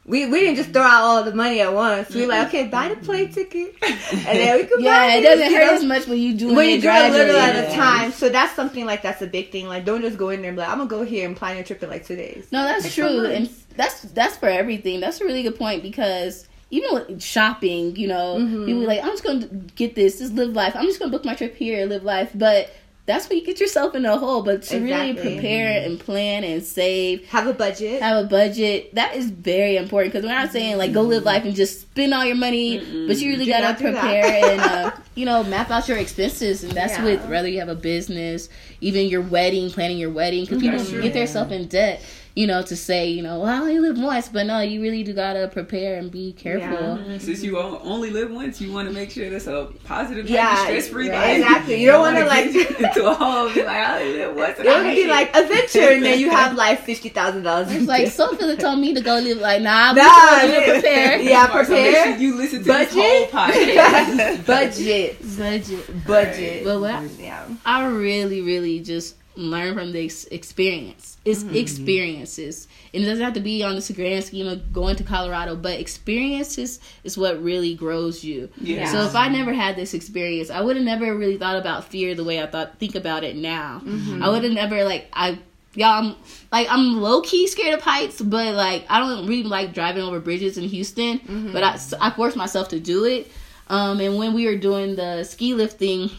we we didn't just throw out all the money at once. We were like, okay, buy the plane ticket, and then we could yeah, buy it. doesn't hurt know? as much when you do when you do a little at a time. So that's something like that's a big thing. Like, don't just go in there and be like, I'm gonna go here and plan your trip in like two days. No, that's like true, and that's that's for everything. That's a really good point because even with shopping, you know, mm-hmm. people like, I'm just gonna get this, just live life. I'm just gonna book my trip here, and live life, but that's where you get yourself in a hole. But to really prepare and plan and save, Have a budget. have a budget, that is very important. Because we're not saying like go live life and just spend all your money, but you really Do gotta not do that. prepare and uh, you know map out your expenses. And that's Yeah. with whether you have a business, even your wedding, planning your wedding. Because people get themselves in debt. You know, to say, you know, well, I only live once, but no, you really do gotta prepare and be careful. Yeah. Mm-hmm. Since you only live once, you want to make sure that's a positive, Yeah, stress free right. life. Exactly. You don't wanna, wanna like- get into a hole. and Be like, I only live once. It I would be like adventure, and then you have like fifty thousand dollars. It's like Sophia told me to go live like nah, Nah, nah, you to prepare. Yeah, So make prepare. sure you listen to Budget. this whole podcast. budget, Budget. budget. But what Yeah. I really, really just learn from the ex- experience. It's mm-hmm. experiences. And it doesn't have to be on this grand scheme of going to Colorado, but experiences is what really grows you. Yeah. So if I never had this experience, I would have never really thought about fear the way I thought think about it now. Mm-hmm. I would have never like I y'all I'm like I'm low key scared of heights, but like I don't really like driving over bridges in Houston. Mm-hmm. But I I forced myself to do it. Um, and when we were doing the ski lifting,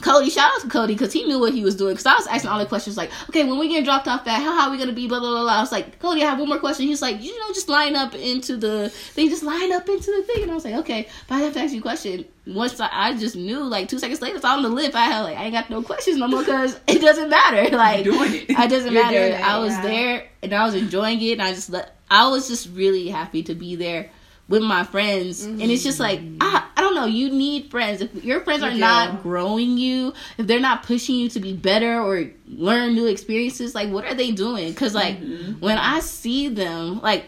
Cody, shout out to Cody because he knew what he was doing. Because I was asking all the questions like, okay, when we get dropped off at, how high are we gonna be? Blah blah blah. blah. I was like, Cody, I have one more question. He's like, you know, just line up into the thing, just line up into the thing. And I was like, okay, but I have to ask you a question. Once I, I just knew, like two seconds later, it's on the lift. I had like, I ain't got no questions no more because it doesn't matter. Like, You're doing it. it doesn't You're matter. it, I was yeah. there and I was enjoying it. And I just let, I was just really happy to be there with my friends. And it's just like, I, I don't know, you need friends. If your friends are not growing you, if they're not pushing you to be better or learn new experiences, like, what are they doing? Because, like, when I see them, like,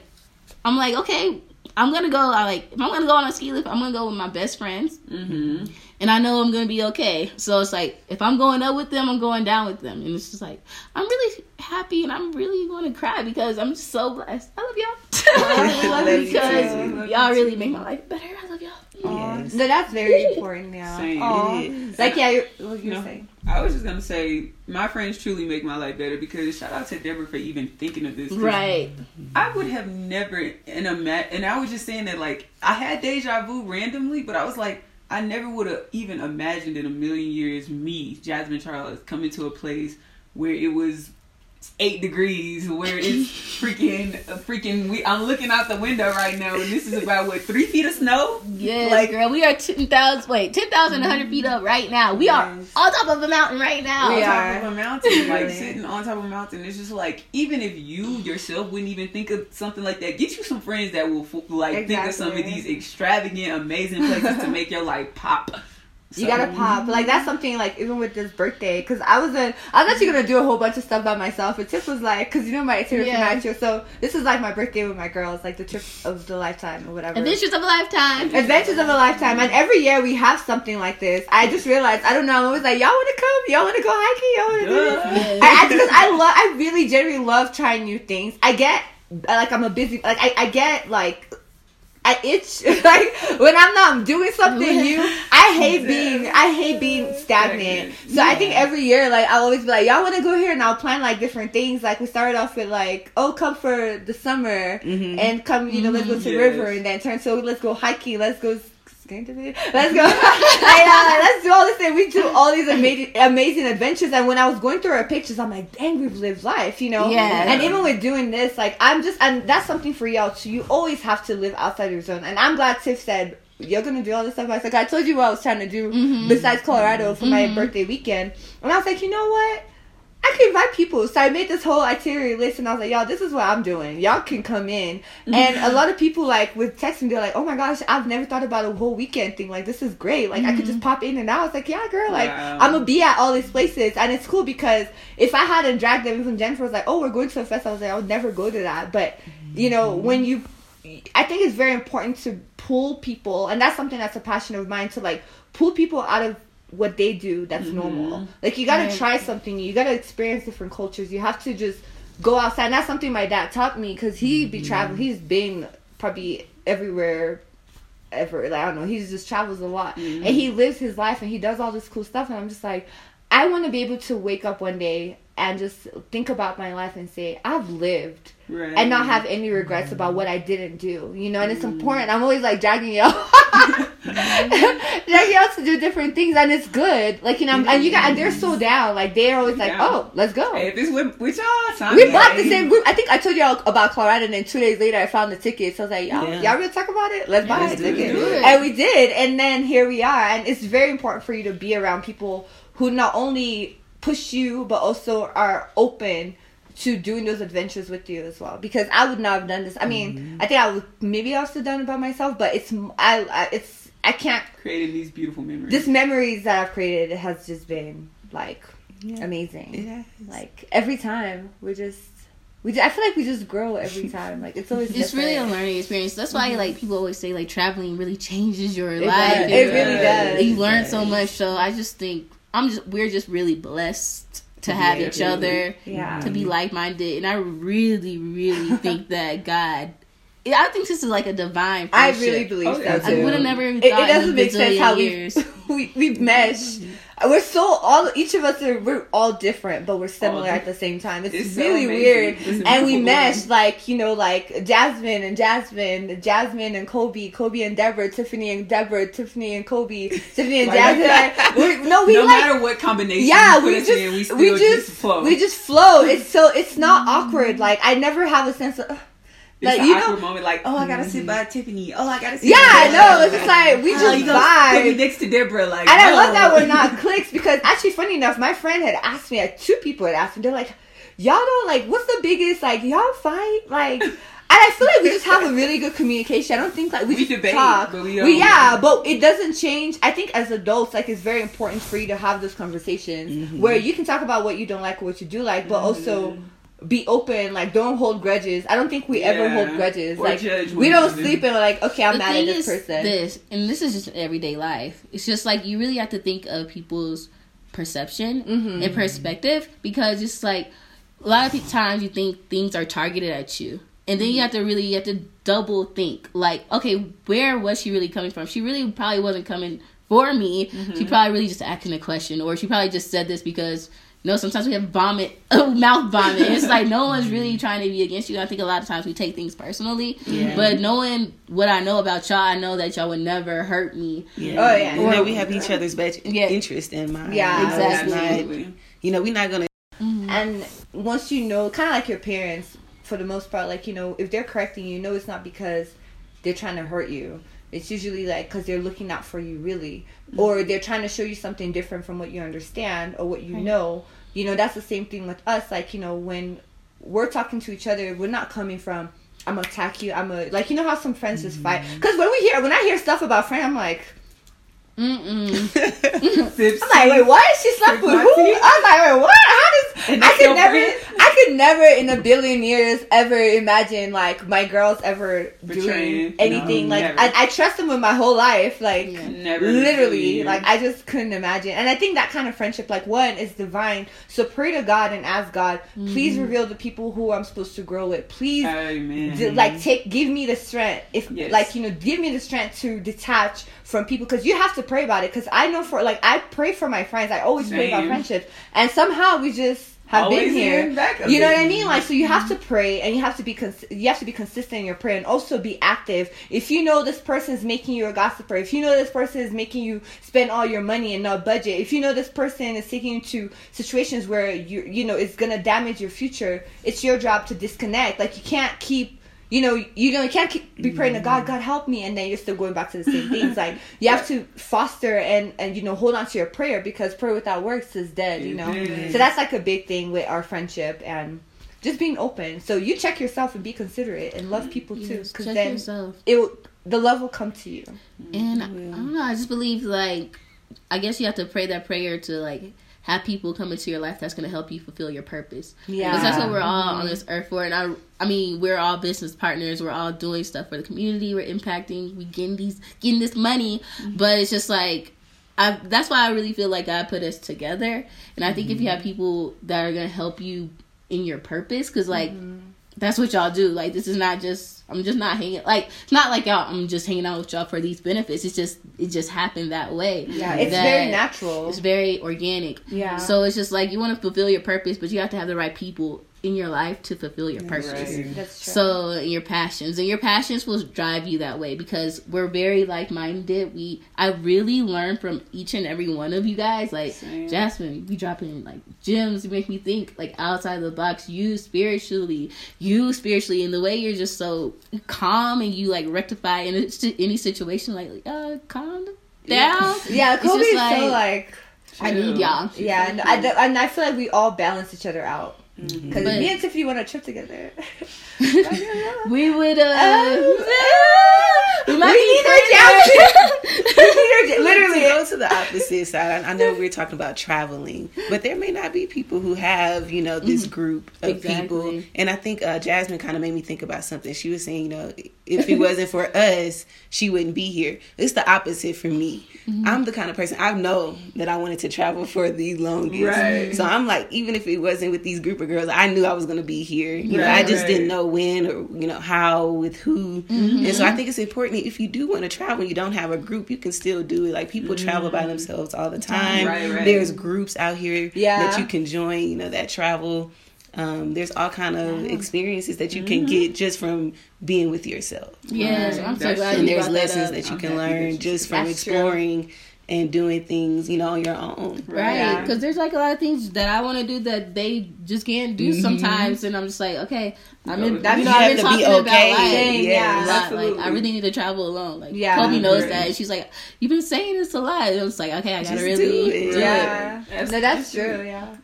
I'm like, okay, I'm gonna go. I like if I'm gonna go on a ski lift, I'm gonna go with my best friends, Mm-hmm. And I know I'm gonna be okay. So it's like if I'm going up with them, I'm going down with them, and it's just like I'm really happy and I'm really going to cry because I'm just so blessed. I love y'all I love you because too. y'all really make my life better. I love y'all. Yes. No, that's very important. Yeah. Same. Aw. It is. Like yeah, you're, what you No. were saying. I was just gonna say, my friends truly make my life better because shout out to Deborah for even thinking of this. Right. I would have never in a ma- and I was just saying that like I had deja vu randomly, but I was like I never would have even imagined in a million years me, Jasmine Charles, coming to a place where it was eight degrees, where it's freaking freaking. We I'm looking out the window right now, and this is about what three feet of snow. Yeah Like- girl. We are ten thousand. Wait, ten thousand one hundred feet up right now. We are on top of a mountain right now. We on are. top of a mountain, like sitting on top of a mountain. It's just like even if you yourself wouldn't even think of something like that, get you some friends that will f- like think of some of these extravagant, amazing places to make your life pop. You gotta pop. Mm-hmm. Like that's something like even with this birthday, because I was in, I was actually gonna do a whole bunch of stuff by myself. But Tiff was like, because you know my itinerary Yeah. for night. So this is like my birthday with my girls, like the trip of the lifetime or whatever. Adventures of a lifetime. Adventures of a lifetime, and every year we have something like this. I just realized, I don't know, I'm always like, y'all want to come? Y'all want to go hiking? Y'all want to do this? I, I because I love, I really genuinely love trying new things. I get like I'm a busy, like I, I get like. I itch like when I'm not doing something new. I hate being I hate being stagnant. So I think every year like I'll always be like, y'all want to go here, and I'll plan like different things. Like we started off with like, oh, come for the summer Mhm. and come, you know, let's go to the Yes. river, and then turn so let's go hiking, let's go. Let's go. I, uh, let's do all this thing. We do all these amazing, amazing adventures. And when I was going through our pictures, I'm like, dang, we've lived life, you know. Yeah. And even with doing this, like, I'm just, and that's something for y'all too. You always have to live outside your zone. And I'm glad Tiff said. You're gonna do all this stuff. I was like, I told you what I was trying to do Mhm. besides Colorado for my Mhm. birthday weekend, and I was like, you know what? I can invite people. So I made this whole itinerary list and I was like, y'all, this is what I'm doing. Y'all can come in. And a lot of people like would text me, they're like, oh my gosh, I've never thought about a whole weekend thing. Like, this is great. Like, I could just mm-hmm. pop in and out. I was like, yeah, girl, like, Wow. I'm gonna be at all these places. And it's cool because if I hadn't dragged them, even Jennifer was like, oh, we're going to a fest, I was like, I would never go to that. But, you know, mm-hmm. when you, I think it's very important to pull people, and that's something that's a passion of mine to like pull people out of what they do that's mm-hmm. normal. Like you gotta Right. try something. You gotta experience different cultures. You have to just go outside. And that's something my dad taught me because he be mm-hmm. traveling. He's been probably everywhere ever. Like I don't know. He just travels a lot, mm-hmm. and he lives his life and he does all this cool stuff. And I'm just like, I want to be able to wake up one day and just think about my life and say I've lived Right. and not have any regrets about what I didn't do. You know, and it's important. I'm always like dragging y'all. like you also do different things, and it's good. Like you know, and you got and they're so down. Like they're always like, Yeah. oh, let's go. Hey, if it's with, with y'all, We bought the same group. I think I told y'all about Colorado, and then two days later, I found the tickets. I was like, y'all, Yeah. y'all to talk about it? Let's buy let's a ticket. It. And we did, and then here we are. And it's very important for you to be around people who not only push you, but also are open to doing those adventures with you as well. Because I would not have done this. I mean, Mm-hmm. I think I would maybe I also done it by myself, but it's I, I it's I can't. Creating these beautiful memories. This memories that I've created has just been like Yeah. amazing. Yeah. Like every time we just we ju- I feel like we just grow every time. Like it's always It's really a learning experience. That's why mm-hmm. like people always say like traveling really changes your It life. does. It really does. You learn It so much. So I just think I'm just we're just really blessed to have Yeah, each definitely. other, Yeah. to be mm-hmm. like minded, and I really, really think that God. I think this is like a divine. I really believe Oh, so yeah. too. I would have never even It, thought it doesn't in a make sense how years. we we we mesh. We're so all each of us are we're all different, but we're similar All at the same time. It's, It's really amazing. weird, It's and we mesh like you know like Jasmine and Jasmine, Jasmine and Kobe, Kobe and Deborah, Tiffany and Deborah, Tiffany and Kobe, Tiffany and Like Jasmine. that. we, no, we no like matter what combination yeah, we just in, we still we just, flow. we just flow. It's so it's not awkward. Like I never have a sense of. Like, you know- moment like, oh, I gotta sit by Tiffany. Oh, I gotta sit Yeah, by I know. Deborah. It's just like we Oh, just you gonna put me next to Deborah, like, And I love that we're not clicks because actually, funny enough, my friend had asked me, like, two people had asked me, they're like, y'all don't, like, what's the biggest, like, y'all fight? Like, and I feel like we just have a really good communication. I don't think, like, we, We debate, talk. but we We, yeah, but it doesn't change. I think as adults, like, it's very important for you to have those conversations Mm-hmm. where you can talk about what you don't like or what you do like, but also be open. Like, don't hold grudges. I don't think we ever hold grudges. Or like, judge we don't another. sleep and we're like, okay, I'm the mad at this is person. this, and this is just everyday life. It's just like you really have to think of people's perception Mhm. and perspective because it's like a lot of times you think things are targeted at you, and then you have to really you have to double think. Like, okay, where was she really coming from? She really probably wasn't coming for me. She probably really just asking a question, or she probably just said this because. You know, sometimes we have vomit, oh, mouth vomit. It's like no one's really trying to be against you. I think a lot of times we take things personally. Yeah. But knowing what I know about y'all, I know that y'all would never hurt me. Yeah. Oh, yeah. You know, we have each other's best Yeah. interest in mind. Yeah, You know, exactly. not- you know, we're not gonna. Mm-hmm. And once you know, kind of like your parents, for the most part, like you know, if they're correcting you, you know it's not because they're trying to hurt you. It's usually like because they're looking out for you, really, or they're trying to show you something different from what you understand or what you Right. know. You know, that's the same thing with us. Like you know, when we're talking to each other, we're not coming from. I'm gonna attack you. I'm a like you know how some friends just fight. Because when we hear when I hear stuff about friends, I'm like, Mm-mm. I'm like, wait, what? She slept with who? I was like, wait, what? How does And I could never, friend? I could never in a billion years ever imagine like my girls ever Betraying. doing anything. No, like never. I, I trust them with my whole life. Like Yeah. Never. literally, like I just couldn't imagine. And I think that kind of friendship, like one, is divine. So pray to God and ask God, please mm-hmm. reveal the people who I'm supposed to grow with. Please Amen. d- like take give me the strength if Yes. like you know give me the strength to detach from people because you have to pray about it because i know for like i pray for my friends i always pray about Same. friendships and somehow we just have Always been here you know it. what I mean? Like, so you have to pray and you have to be cons- you have to be consistent in your prayer and also be active. If you know this person is making you a gossiper, if you know this person is making you spend all your money and not budget, if you know this person is taking you to situations where you you know it's gonna damage your future, it's your job to disconnect. Like, you can't keep. You know, you know, you can't keep be praying to mm-hmm. God, God help me, and then you're still going back to the same things. Like you have to foster and and you know hold on to your prayer because prayer without works is dead. You know, Amen. so that's like a big thing with our friendship and just being open. So you check yourself and be considerate and love people too, because check then yourself. it will, the love will come to you. And I don't know. I just believe like I guess you have to pray that prayer to like have people come into your life that's going to help you fulfill your purpose. Yeah, Because that's what we're all mm-hmm. on this earth for. And I, I mean, we're all business partners. We're all doing stuff for the community. We're impacting. We getting these, getting this money. Mm-hmm. But it's just like, I. That's why I really feel like God put us together. And I think if you mm-hmm. have people that are gonna help you in your purpose, because like that's what y'all do. Like this is not just. I'm just not hanging. Like it's not like y'all. I'm just hanging out with y'all for these benefits. It's just. It just happened that way. Yeah, it's very natural. It's very organic. Yeah. So it's just like you want to fulfill your purpose, but you have to have the right people in your life to fulfill your purpose. Right. That's true. So your passions and your passions will drive you that way because we're very like minded. We I really learn from each and every one of you guys. Like Same. Jasmine, you dropping like gems. You make me think like outside the box. You spiritually, you spiritually, in the way you're just so calm and you like rectify in any situation. Like uh, calm down. yeah, Kobe's just so like I need y'all. yeah, and I, and I feel like we all balance each other out. Mm-hmm. Because me and Tiffany went on a trip together. We would uh. Oh. we might We be need friends. Literally, Literally go to the opposite side. I I know we're talking about traveling, but there may not be people who have you know this group of people. And I think uh, Jasmine kind of made me think about something. She was saying, you know, if it wasn't for us, she wouldn't be here. It's the opposite for me. I'm the kind of person I know that I wanted to travel for the longest. Right. So I'm like, even if it wasn't with these group of girls, I knew I was going to be here. You know, I just right. didn't know when or you know how with who. And so I mm-hmm. think it's important if you do want to travel, and you don't have a group, you can still do it. Like people travel by mm-hmm. themselves all the time. Right, right. There's groups out here Yeah. that you can join. You know that travel. Um, there's all kind of experiences that you can mm-hmm. get just from being with yourself. Yes, Right. I'm so glad true. And you there's brought that lessons up. that, you I'm can happy learn just from That's true. Exploring and doing things, you know, on your own. Right, Yeah. because there's like a lot of things that I want to do that they just can't do mm-hmm. sometimes, and I'm just like, okay, I'm in, That's, you know, I've been to be talking okay. about like, Yes. yeah, a. Like, I really need to travel alone. Like, Yeah. Kobe knows Right. that, and she's like, you've been saying this a lot. And I was like, okay, I gotta Just really do do it. it. Yeah. That's- no, that's that's true. true. Yeah.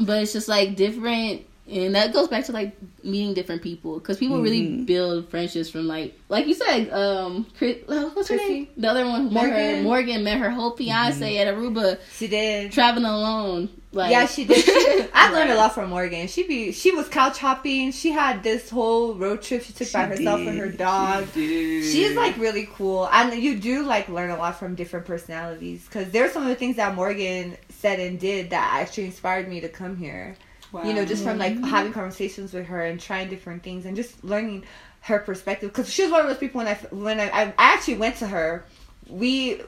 But it's just like different, and that goes back to like meeting different people because people really Mhm. build friendships from like, like you said, um, Chris, uh, what's her Chrissy? name? The other one, who met her, Morgan. Morgan met her whole fiance at Aruba, She did. traveling alone. Like, yeah, she did. She, I learned a lot from Morgan. She be she was couch hopping. She had this whole road trip she took by She herself and her dog. Dude. She's like really cool, and you do like learn a lot from different personalities. Because there's some of the things that Morgan said and did that actually inspired me to come here. You know, just from like having conversations with her and trying different things and just learning her perspective. Because she was one of those people when I when I, I actually went to her. We,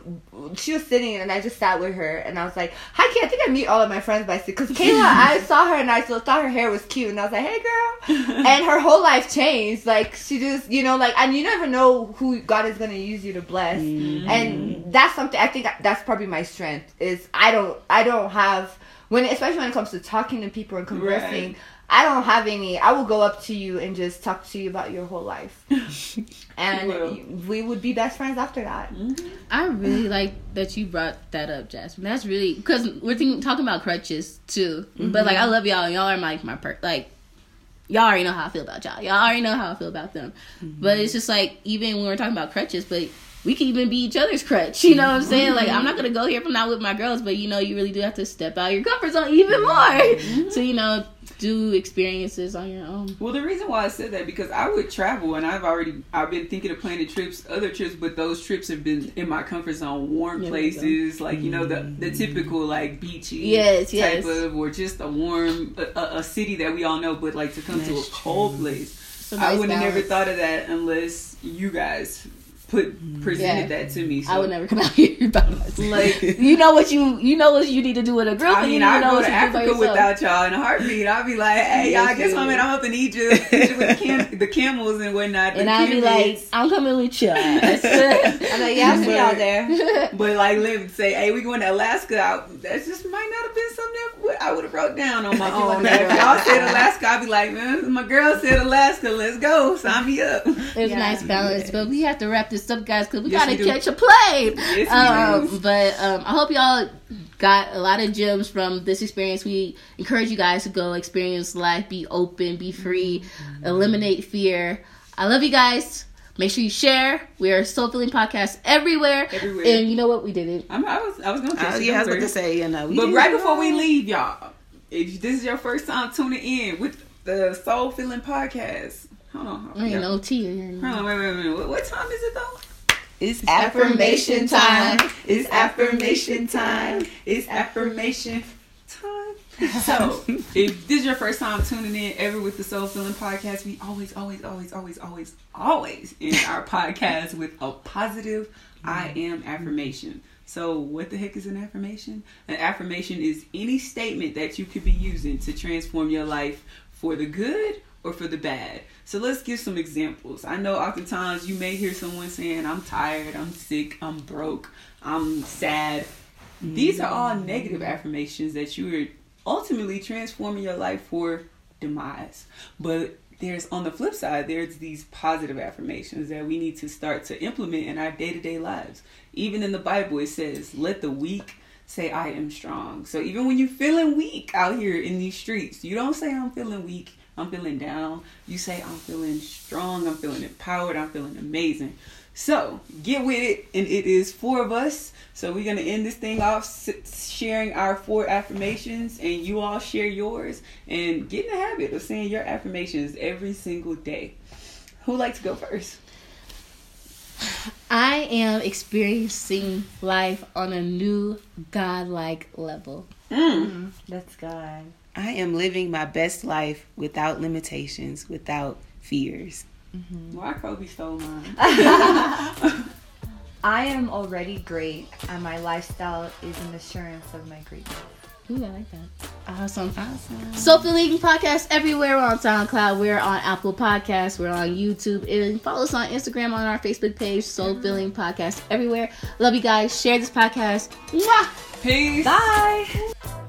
she was sitting and I just sat with her and I was like, "Hi, Kay. I think I meet all of my friends by because Kayla. I saw her and I thought her hair was cute and I was like, "Hey, girl," and her whole life changed. Like she just, you know, like and you never know who God is gonna use you to bless, mm-hmm. and that's something I think that's probably my strength is I don't I don't have when especially when it comes to talking to people and conversing. Right. I don't have any. I will go up to you and just talk to you about your whole life, and will. we would be best friends after that. Mm-hmm. I really like that you brought that up, Jasmine. That's really because we're thinking, talking about crutches too. But like, I mm-hmm. love y'all. Y'all are like my per like. Y'all already know how I feel about y'all. Y'all already know how I feel about them. But mm-hmm. it's just like even when we're talking about crutches, but we can even be each other's crutch. You know what I'm mm-hmm. saying? Like I'm not gonna go here from now with my girls, but you know you really do have to step out your comfort zone even more. Mm-hmm. So you know do experiences on your own. Well, the reason why I said that because I would travel and I've already I've been thinking of planning trips, other trips, but those trips have been in my comfort zone, warm Yeah, places, like you know the the mm-hmm. typical like beachy Yes, type yes. of, or just a warm a, a, city that we all know, but like to come to a That's cold true. place. A I nice would have never thought of that unless you guys put mm. presented Yeah. that to me. So. I would never come out here by myself. Like You know what you you know what you need to do with a group. I mean, you I know go to you do by Africa without y'all in a heartbeat. I'll be like, hey, y'all, Yes, guess you what, man? I'm up in Egypt, Egypt with the, cam- the camels and whatnot. and I'll be like, I'm coming with y'all. I'm like, yeah, I see y'all there. But like, live say, hey, we going to Alaska. I, that just might not have been something that I would have wrote down on my own. If y'all said. Alaska, I'd be like, man, my girl said Alaska. Let's go. Sign me up. It's Yeah. nice balance, but we have to wrap this up, guys, because we Yes, gotta we catch a plane. Yes, um, but um, I hope y'all got a lot of gems from this experience. We encourage you guys to go experience life, be open, be free, eliminate fear. I love you guys. Make sure you share. We are Soul Feeling Podcast everywhere. Everywhere. And you know what? We did it. I'm, I was, I was going to Uh, say, yeah, I was about to say, you know, But right know. before we leave, y'all, if this is your first time tuning in with the Soul Feeling Podcast, hold on. Hold on. Ain't Yeah. no tea in here. Hold on, wait, wait, wait. What, what time is it though? It's affirmation time. It's affirmation time. It's affirmation time. So, if this is your first time tuning in ever with the Soul Feeling Podcast, we always, always, always, always, always, always end our podcast with a positive I am affirmation. So, what the heck is an affirmation? An affirmation is any statement that you could be using to transform your life for the good or for the bad. So let's give some examples. I know oftentimes you may hear someone saying, I'm tired, I'm sick, I'm broke, I'm sad. These are all negative affirmations that you are ultimately transforming your life for demise. But there's on the flip side, there's these positive affirmations that we need to start to implement in our day to day lives. Even in the Bible, it says, Let the weak say, I am strong. So even when you're feeling weak out here in these streets, you don't say, I'm feeling weak, I'm feeling down. You say, I'm feeling strong, I'm feeling empowered, I'm feeling amazing. So get with it, and it is four of us. So we're gonna end this thing off sharing our four affirmations, and you all share yours, and get in the habit of saying your affirmations every single day. Who would like to go first? I am experiencing life on a new godlike level. Mm. That's God. I am living my best life without limitations, without fears. Mm-hmm. Why Kobe stole mine? I am already great, and my lifestyle is an assurance of my greatness. Ooh, I like that. Awesome. Awesome. Soul Filling Podcast everywhere. We're on SoundCloud. We're on Apple Podcasts. We're on YouTube. And follow us on Instagram on our Facebook page, Soul Filling Podcast everywhere. Love you guys. Share this podcast. Mwah! Peace. Bye.